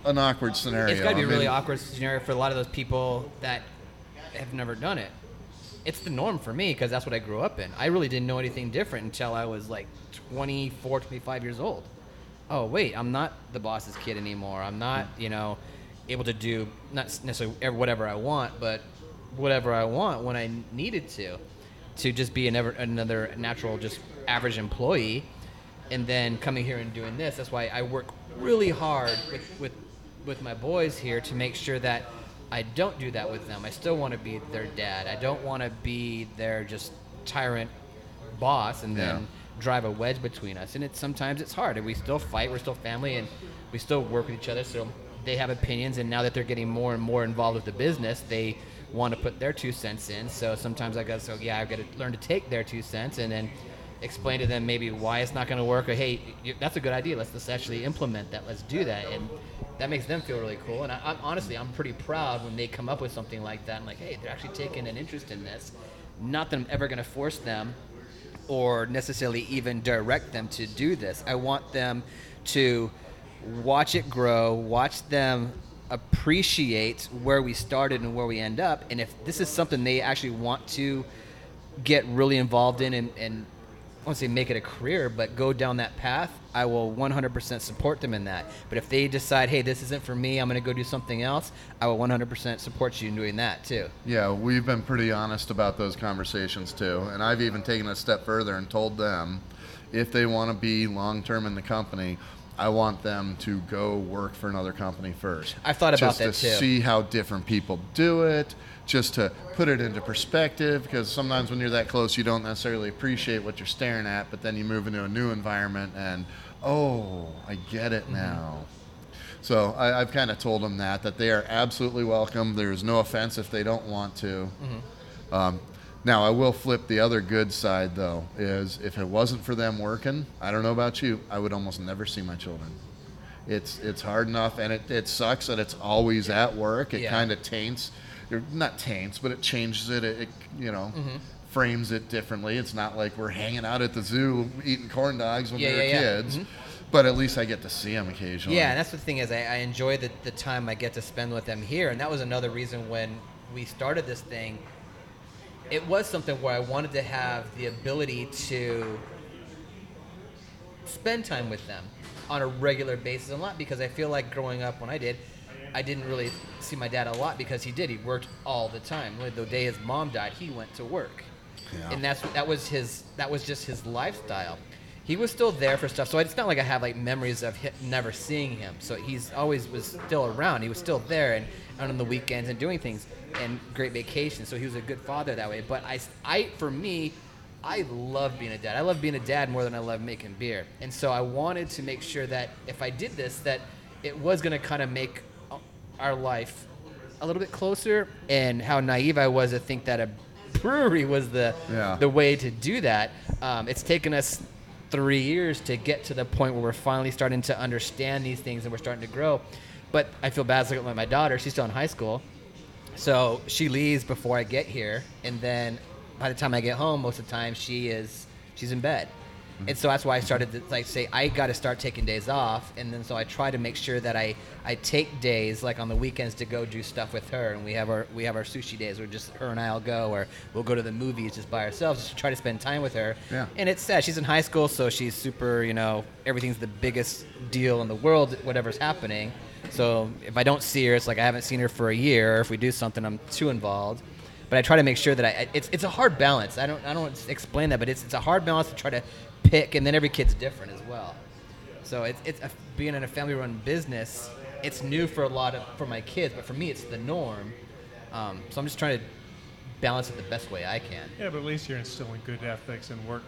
an awkward scenario It's got to be I a really mean, awkward scenario for a lot of those people that have never done it. It's the norm for me because that's what I grew up in. I really didn't know anything different until I was like 24, 25 years old. Oh, wait, I'm not the boss's kid anymore. I'm not, you know, able to do not necessarily whatever I want, but whatever I want when I needed to, to just be another, another natural, just average employee and then coming here and doing this. That's why I work really hard with, with with my boys here to make sure that I don't do that with them. I still want to be their dad. I don't want to be their just tyrant boss and then Yeah. drive a wedge between us. And it's sometimes it's hard. And we still fight. We're still family, and we still work with each other. So they have opinions, and now that they're getting more and more involved with the business, they want to put their two cents in. So sometimes I got so yeah, I've got to learn to take their two cents and then explain to them maybe why it's not going to work or hey, that's a good idea. Let's let's actually implement that. Let's do that, and that makes them feel really cool. And I, I'm honestly I'm pretty proud when they come up with something like that. I'm like, hey, they're actually taking an interest in this. Not that I'm ever going to force them or necessarily even direct them to do this. I want them to watch it grow, watch them appreciate where we started and where we end up. And if this is something they actually want to get really involved in and, and I won't say make it a career, but go down that path, I will 100% support them in that. But if they decide, hey, this isn't for me, I'm going to go do something else, I will 100% support you in doing that too. Yeah, we've been pretty honest about those conversations too. And I've even taken a step further and told them if they want to be long term in the company, I want them to go work for another company first. I've thought about just that to too. see how different people do it, just to put it into perspective. Because sometimes when you're that close, you don't necessarily appreciate what you're staring at. But then you move into a new environment, and oh, I get Mm-hmm. it now. So I, I've kind of told them that that they are absolutely welcome. There's no offense if they don't want to. Mm-hmm. Um, now I will flip the other good side though is if it wasn't for them working, I don't know about you, I would almost never see my children. It's it's hard enough, and it, it sucks that it's always at work. It Yeah. kind of taints, not taints, but it changes it. It, it you know. Mm-hmm. Frames it differently. It's not like we're hanging out at the zoo eating corn dogs when Yeah, we were yeah, yeah. kids, Mhm. but at least I get to see them occasionally. Yeah, and that's the thing is I, I enjoy the, the time I get to spend with them here, and that was another reason when we started this thing. It was something where I wanted to have the ability to spend time with them on a regular basis, a lot because I feel like growing up when I did, I didn't really see my dad a lot because he did. He worked all the time. The day his mom died, he went to work, Yeah. and that's that was his that was just his lifestyle. He was still there for stuff, so it's not like I have like memories of never seeing him. So he's always was still around. He was still there and out on the weekends and doing things and great vacations. So he was a good father that way. But I, I for me, I love being a dad. I love being a dad more than I love making beer. And so I wanted to make sure that if I did this, that it was going to kind of make our life a little bit closer. And how naive I was to think that a brewery was the Yeah. the way to do that. Um, it's taken us three years to get to the point where we're finally starting to understand these things and we're starting to grow. But I feel bad looking at my daughter. She's still in high school. So she leaves before I get here, and then by the time I get home, most of the time she is she's in bed, Mm-hmm. and so that's why I started to like say I got to start taking days off, and then so I try to make sure that I I take days like on the weekends to go do stuff with her, and we have our we have our sushi days where just her and I'll go, or we'll go to the movies just by ourselves, just to try to spend time with her. Yeah. And it's sad she's in high school, so she's super you know everything's the biggest deal in the world, whatever's happening. So if I don't see her, it's like I haven't seen her for a year. Or if we do something, I'm too involved. But I try to make sure that I. It's it's a hard balance. I don't I don't explain that, but it's it's a hard balance to try to pick, and then every kid's different as well. So it's it's a, being in a family-run business. It's new for a lot of for my kids, but for me, it's the norm. Um, so I'm just trying to balance it the best way I can. Yeah, but at least you're instilling good ethics and work,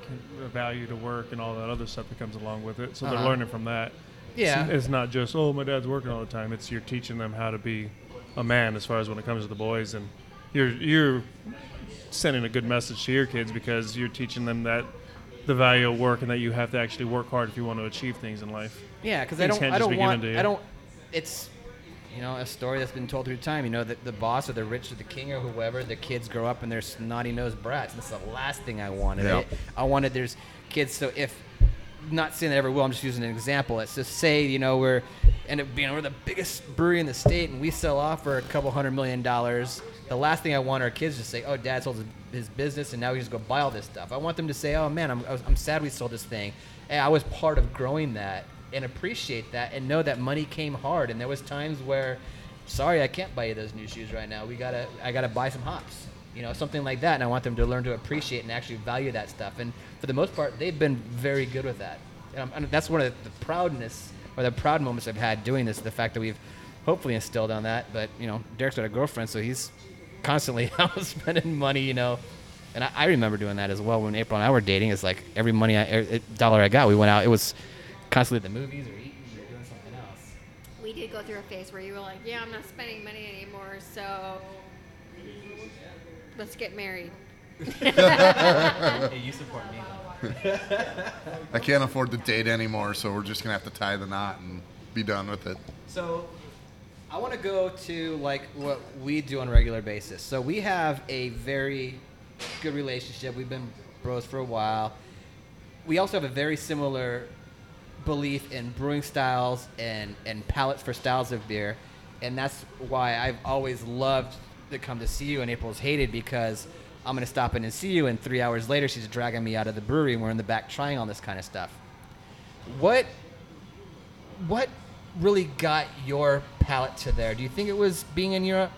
uh, value to work, and all that other stuff that comes along with it. So Uh-huh. they're learning from that. Yeah. It's, it's not just oh my dad's working all the time. It's you're teaching them how to be a man as far as when it comes to the boys, and you're you're sending a good message to your kids because you're teaching them that the value of work and that you have to actually work hard if you want to achieve things in life. Yeah, because I don't, can't I just don't want, to you. I don't. It's, you know, a story that's been told through time. You know, the, the boss or the rich or the king or whoever, the kids grow up and they're snotty nosed brats. and That's the last thing I wanted. Yeah. I, I wanted there's kids. So if, not saying that ever will, I'm just using an example. It's just say you know we're, end up being we're the biggest brewery in the state and we sell off for a couple hundred million dollars. The last thing I want our kids to say, oh, dad sold his- business and now we just go buy all this stuff. I want them to say, oh man, I'm, I'm sad we sold this thing. Hey, I was part of growing that and appreciate that and know that money came hard. And there was times where, sorry, I can't buy you those new shoes right now. We gotta, I gotta buy some hops, you know, something like that. And I want them to learn to appreciate and actually value that stuff. And for the most part, they've been very good with that. And, and that's one of the proudness or the proud moments I've had doing this. The fact that we've hopefully instilled on that. But you know, Derek's got a girlfriend, so he's constantly out spending money. You know, and I, I remember doing that as well when April and I were dating. It's like every money, I, every dollar I got, we went out. It was constantly at the movies or eating or doing something else. We did did go through a phase where you were like, "Yeah, I'm not spending money anymore, so let's get married." Hey, you support me. I can't afford to date anymore, so we're just gonna have to tie the knot and be done with it. So, I want to go to like what we do on a regular basis. So we have a very good relationship. We've been bros for a while. We also have a very similar belief in brewing styles and and palates for styles of beer, and that's why I've always loved to come to see you. And April's hated because I'm gonna stop in and see you, and three hours later she's dragging me out of the brewery, and we're in the back trying all this kind of stuff. What what really got your palate to there? Do you think it was being in Europe?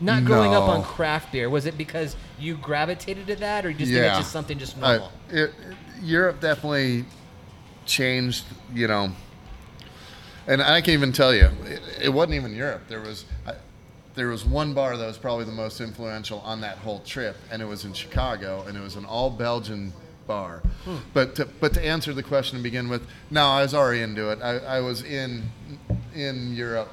Not growing up No. on craft beer, was it because you gravitated to that, or you just think it's just something just I- normal? it- Europe definitely changed, you know. And I can't even tell you, it, it wasn't even Europe. There was, I, there was one bar that was probably the most influential on that whole trip, and it was in Chicago, and it was an all Belgian bar. But to, but to answer the question to begin with, no, I was already into it. I, I was in in Europe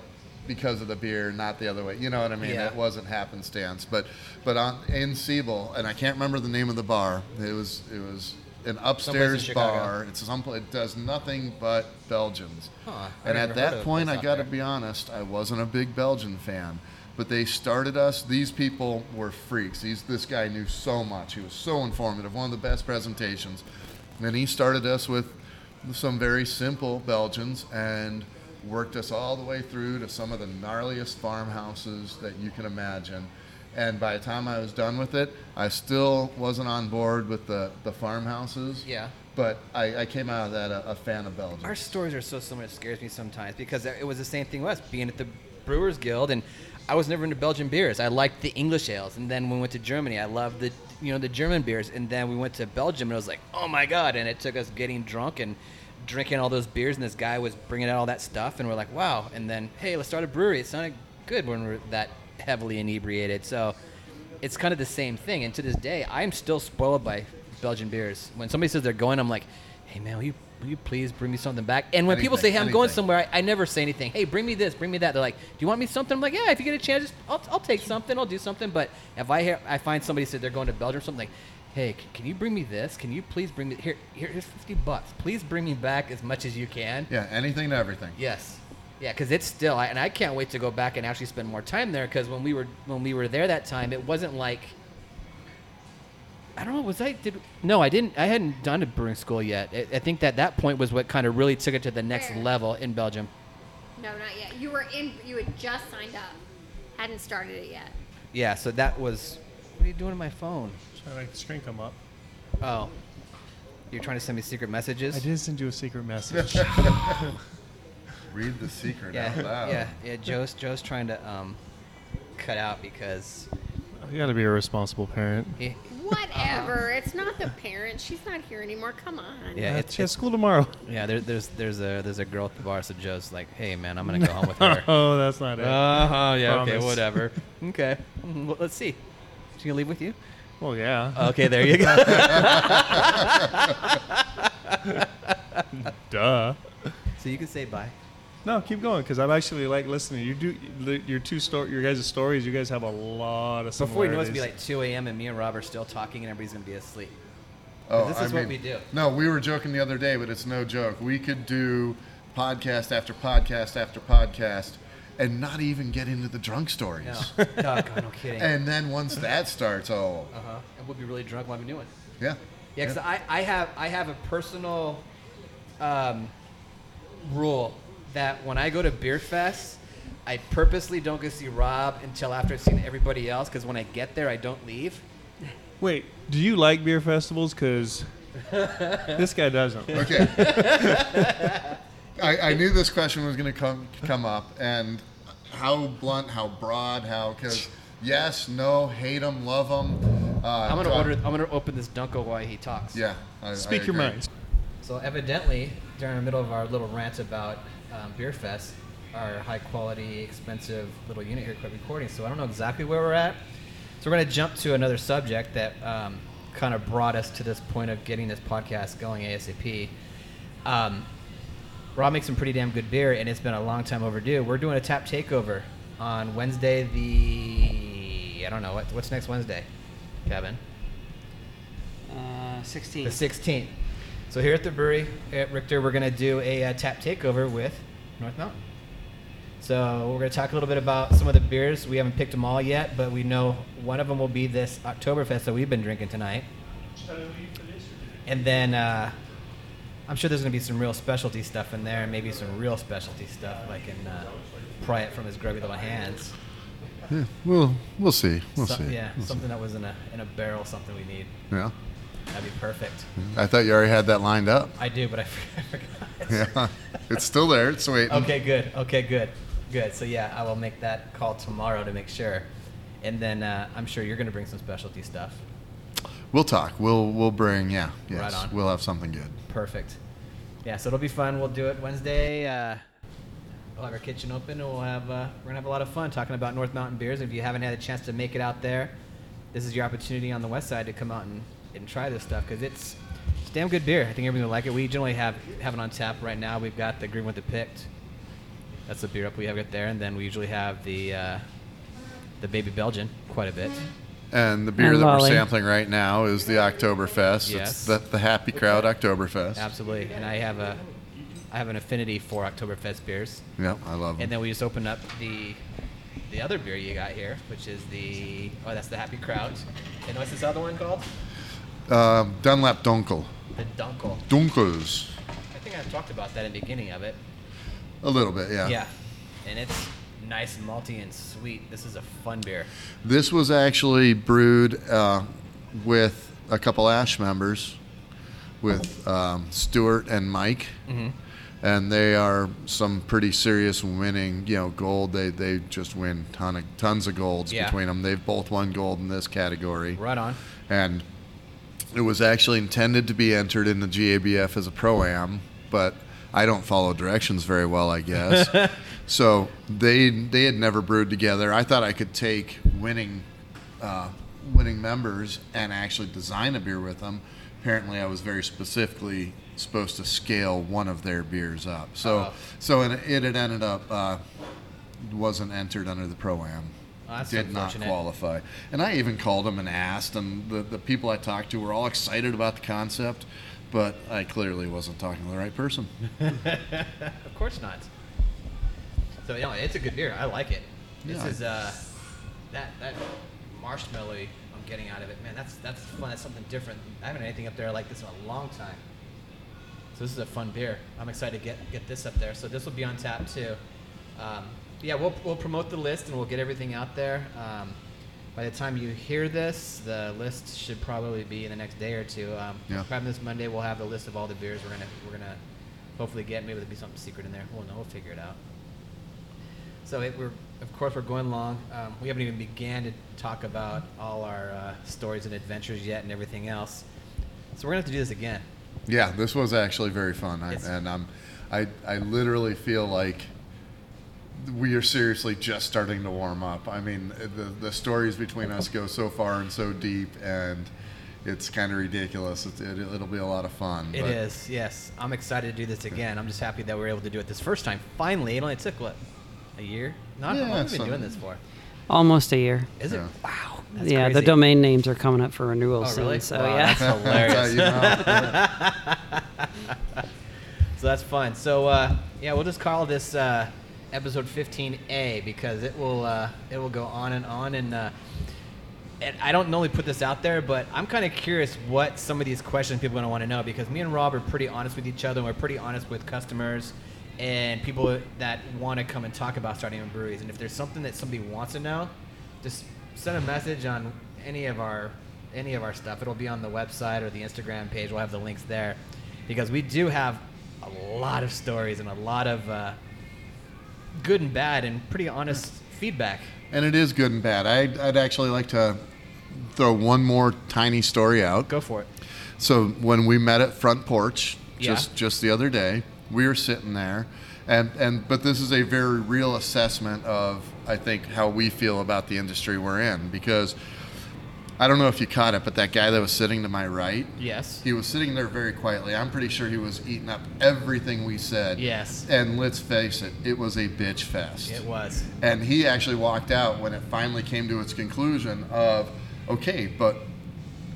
because of the beer, not the other way. You know what I mean? Yeah. It wasn't happenstance. But but on in Siebel, and I can't remember the name of the bar. It was it was an upstairs bar. It's some it does nothing but Belgians. Huh, and at that point, I got to be honest, I wasn't a big Belgian fan. But they started us. These people were freaks. These, this guy knew so much. He was so informative. One of the best presentations. And he started us with some very simple Belgians and worked us all the way through to some of the gnarliest farmhouses that you can imagine. And by the time I was done with it, I still wasn't on board with the, the farmhouses. Yeah. But I, I came out of that a, a fan of Belgium. Our stories are so similar; it scares me sometimes because it was the same thing with us being at the Brewers Guild, and I was never into Belgian beers. I liked the English ales, and then when we went to Germany, I loved the you know the German beers, and then we went to Belgium, and I was like, oh my god! And it took us getting drunk and drinking all those beers, and this guy was bringing out all that stuff, and we're like, wow! And then hey, let's start a brewery. It sounded good when we're that heavily inebriated, so it's kind of the same thing. And to this day, I'm still spoiled by Belgian beers. When somebody says they're going, I'm like, hey man, will you will you please bring me something back? And when people say, hey, I'm going somewhere, I, I never say anything. Hey, bring me this, bring me that. They're like, do you want me something? I'm like, yeah, if you get a chance, just, I'll, I'll take something, I'll do something. But if I hear, I find somebody said they're going to Belgium or something like, hey, c- can you bring me this? Can you please bring me here? here here's 50 bucks. Please bring me back as much as you can. yeah, anything to everything. Yes. Yeah, because it's still, and I can't wait to go back and actually spend more time there. Because when we were when we were there that time, it wasn't like I don't know. Was I did? No, I didn't. I hadn't done a brewing school yet. I, I think that that point was what kind of really took it to the next Where? level in Belgium. No, not yet. You were in. You had just signed up. Hadn't started it yet. Yeah. So that was. What are you doing on my phone? Trying to make the screen come up. Oh, you're trying to send me secret messages. I did send you a secret message. Read the secret Yeah. out loud. Yeah. Yeah. Joe's Joe's trying to um cut out because you got to be a responsible parent. he, Whatever. it's not the parent. She's not here anymore. Come on. yeah. It's, she has it's school tomorrow. Yeah, there, there's there's a there's a girl at the bar. So Joe's like, "Hey, man, I'm gonna go home with her." oh, that's not it. Uh huh. Yeah. Okay. Promise. Whatever. Okay. Mhm, Well, let's see. She gonna leave with you? well, yeah. Okay. There you go. Duh. so you can say bye. No, keep going because I'm actually like listening. You do your two story, your guys' stories. You guys have a lot of stuff. Before you know, it's gonna be like 2 a.m. and me and Rob are still talking, and everybody's gonna be asleep. Oh, This I is what mean- we do. No, we were joking the other day, but it's no joke. We could do podcast after podcast after podcast and not even get into the drunk stories. No. God, no kidding. And then once that starts, oh, uh huh. And we'll be really drunk while we're doing. it. yeah. Yeah, because I, I have I have a personal um, rule that when I go to beer fest, I purposely don't go see Rob until after I've seen everybody else. Because when I get there, I don't leave. Wait, do you like beer festivals? Because this guy doesn't. Okay. I, I knew this question was going to come come up, and how blunt, how broad, how because yes, no, hate them, love them. Uh, I'm gonna dunk- order. I'm gonna open this Dunkel while he talks. Yeah. I, I Speak your mind. So evidently, during the middle of our little rant about um, beer fest, our high quality, expensive little unit here quit recording. So I don't know exactly where we're at. So we're gonna jump to another subject that um, kind of brought us to this point of getting this podcast going ASAP. Um, Rob makes some pretty damn good beer, and it's been a long time overdue. We're doing a tap takeover on Wednesday. The I don't know what, what's next Wednesday, Kevin. Uh, The 16. 16th. So here at the brewery at Richter, we're gonna do a uh, tap takeover with North Mountain. So we're gonna talk a little bit about some of the beers. We haven't picked them all yet, but we know one of them will be this Oktoberfest that we've been drinking tonight. And then uh, I'm sure there's gonna be some real specialty stuff in there, and maybe some real specialty stuff like in uh, pry it from his grubby little hands. Yeah, we'll we'll see. We'll Some- see. Yeah, We'll see. something that was in a in a barrel, something we need. Yeah. That'd be perfect. I thought you already had that lined up. I do, but I forgot. Yeah. it's still there. It's waiting. Okay, good. Okay, good. Good. So yeah, I will make that call tomorrow to make sure. And then uh, I'm sure you're going to bring some specialty stuff. We'll talk. We'll we'll bring. Yeah. Yes. Right on. We'll have something good. Perfect. Yeah, so it'll be fun. We'll do it Wednesday. Uh, we'll have our kitchen open, and we'll have uh, we're gonna have a lot of fun talking about North Mountain beers. If you haven't had a chance to make it out there, this is your opportunity on the west side to come out and, and try this stuff because it's it's damn good beer. I think everybody will like it. We generally have have it on tap right now. We've got the Green with the Picked. That's the beer up we have it there, and then we usually have the uh, the Baby Belgian quite a bit. And the beer And that Lolly. we're sampling right now is the Oktoberfest. Yes. It's the, the Happy Kraut Oktoberfest. Absolutely, and I have a I have an affinity for Oktoberfest beers. Yep, I love them. And then we just opened up the the other beer you got here, which is the oh that's the Happy Kraut. And what's this other one called? Um, Dunlap Dunkel. The Dunkel. Dunkels. I think I talked about that in the beginning of it. A little bit, yeah. Yeah. And it's nice, malty, and sweet. This is a fun beer. This was actually brewed uh, with a couple Ash members, with um, Stuart and Mike, Mm-hmm. and they are some pretty serious winning. You know, gold. They they just win ton of tons of golds Yeah. between them. They've both won gold in this category, Right on. and it was actually intended to be entered in the GABF as a pro am, but I don't follow directions very well, I guess. so they they had never brewed together. I thought I could take winning uh, winning members and actually design a beer with them. Apparently, I was very specifically supposed to scale one of their beers up. So Oh. so it, it had ended up uh, wasn't entered under the pro am Oh, did not qualify. And I even called them and asked, and the, the people I talked to were all excited about the concept, but I clearly wasn't talking to the right person. of course not. So you know, it's a good beer. I like it. This Yeah. is uh, that that marshmallow I'm getting out of it. Man, that's that's fun. That's something different. I haven't had anything up there like this in a long time. So this is a fun beer. I'm excited to get get this up there. So this will be on tap too. Um, yeah, we'll we'll promote the list and we'll get everything out there. Um, by the time you hear this, the list should probably be in the next day or two. Um, Yeah. Probably this Monday we'll have the list of all the beers we're gonna we're gonna hopefully get. Maybe there'll be something secret in there. We'll know. We'll figure it out. So it, we're of course we're going long. Um, we haven't even began to talk about all our uh, stories and adventures yet and everything else. So we're gonna have to do this again. Yeah, this was actually very fun, I, and um, I I literally feel like we are seriously just starting to warm up. I mean, the the stories between us go so far and so deep, and it's kind of ridiculous. It, it, it'll be a lot of fun. It but- is, yes. I'm excited to do this again. I'm just happy that we were able to do it this first time. Finally, it only took what, a year? Not how Yeah, long have we been doing this for? Almost a year. Is it? Yeah. Wow. That's yeah, the domain names are coming up for renewal Oh, soon. really? So Wow, yeah. that's hilarious. That's how you know. So that's fun. So uh, yeah, we'll just call this uh, episode 15A because it will uh, it will go on and on and. Uh, and I don't normally put this out there, but I'm kind of curious what some of these questions people are going to want to know because me and Rob are pretty honest with each other. and We're pretty honest with customers and people that want to come and talk about starting own breweries. And if there's something that somebody wants to know, just send a message on any of our any of our stuff. It'll be on the website or the Instagram page. We'll have the links there because we do have a lot of stories and a lot of uh, good and bad and pretty honest feedback. And it is good and bad. I'd, I'd actually like to throw one more tiny story out. Go for it. So when we met at Front Porch just Yeah. just the other day, we were sitting there, and and but this is a very real assessment of I think how we feel about the industry we're in because I don't know if you caught it, but that guy that was sitting to my right, Yes. he was sitting there very quietly. I'm pretty sure he was eating up everything we said. Yes. And let's face it, it was a bitch fest. It was. And he actually walked out when it finally came to its conclusion of, okay, but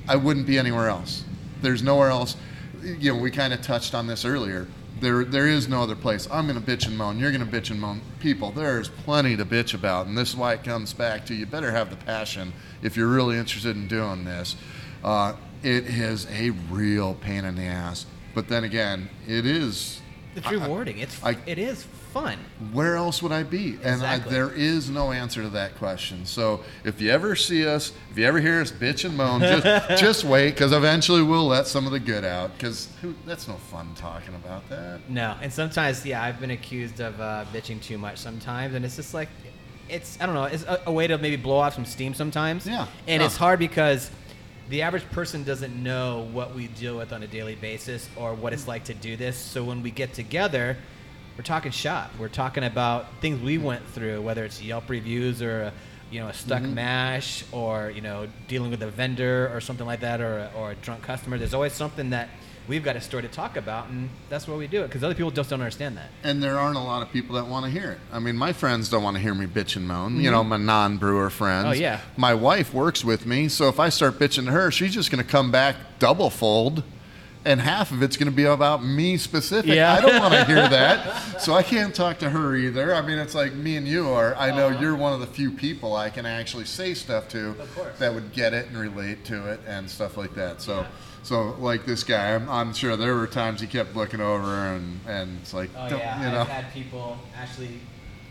I wouldn't be anywhere else. There's nowhere else. You know, we kind of touched on this earlier. There, there is no other place. I'm going to bitch and moan. You're going to bitch and moan. People, there's plenty to bitch about, and this is why it comes back to you better have the passion if you're really interested in doing this. Uh, it is a real pain in the ass, but then again, it is It's rewarding. It's I- it is fun. where else would I be? And I, there is no answer to that question. So if you ever see us, if you ever hear us bitch and moan, just, just wait, because eventually we'll let some of the good out. Because that's no fun talking about that. No, and sometimes, yeah, I've been accused of uh, bitching too much sometimes, and it's just like, it's I don't know, it's a, a way to maybe blow off some steam sometimes. Yeah, and yeah. it's hard because the average person doesn't know what we deal with on a daily basis or what it's like to do this. So when we get together, we're talking shop. We're talking about things we went through, whether it's Yelp reviews or. A, you know, a stuck Mm-hmm. mash, or you know, dealing with a vendor or something like that, or a, or a drunk customer. There's always something that we've got a story to talk about, and that's why we do it because other people just don't understand that. And there aren't a lot of people that want to hear it. I mean, my friends don't want to hear me bitch and moan. You know, my non-brewer friends. Oh, yeah. My wife works with me, so if I start bitching to her, she's just going to come back double fold, and half of it's going to be about me specific. Yeah. I don't want to hear that, so I can't talk to her either. I mean, it's like me and you are. I know you're one of the few people I can actually say stuff to Uh-huh. That would get it and relate to it and stuff like that. So. So, like this guy, I'm, I'm sure there were times he kept looking over and, and it's like, Oh yeah, you know. I've had people actually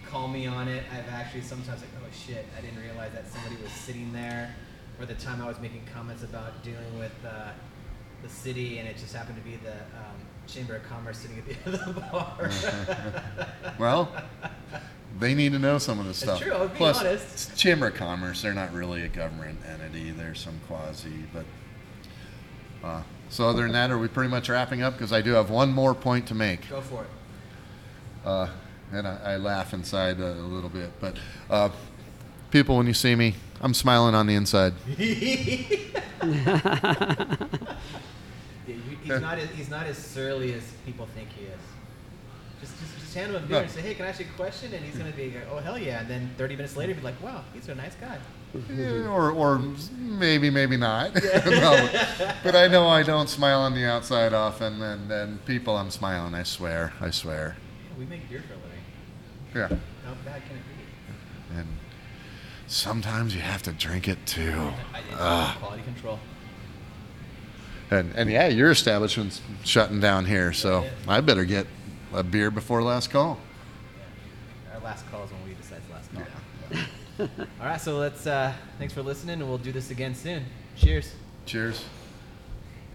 call me on it. I've actually sometimes like, oh shit, I didn't realize that somebody was sitting there. Or the time I was making comments about dealing with uh, the city, and it just happened to be the um, Chamber of Commerce sitting at the end of the bar. Well, they need to know some of this It's stuff. true, I was being Plus, honest. it's Chamber of Commerce, they're not really a government entity. They're some quasi, but. Uh, so other than that, are we pretty much wrapping up? Because I do have one more point to make. Go for it. Uh, and I, I laugh inside a, a little bit. But uh, people, when you see me, I'm smiling on the inside. He's not as, he's not as surly as people think he is. Just, just, just hand him a beer and say, "Hey, can I ask you a question?" And he's gonna be like, "Oh hell yeah!" And then 30 minutes later, be like, "Wow, he's a nice guy." Yeah, or, or maybe, maybe not. no, but I know I don't smile on the outside often, and, and people, I'm smiling. I swear, I swear. We make beer for a living. Yeah. How bad can it be? And sometimes you have to drink it too. Quality control. And, and yeah, your establishment's shutting down here, so I better get a beer before last call. Our last call is when we decide the last call. All right, so let's. Uh, thanks for listening, and we'll do this again soon. Cheers. Cheers.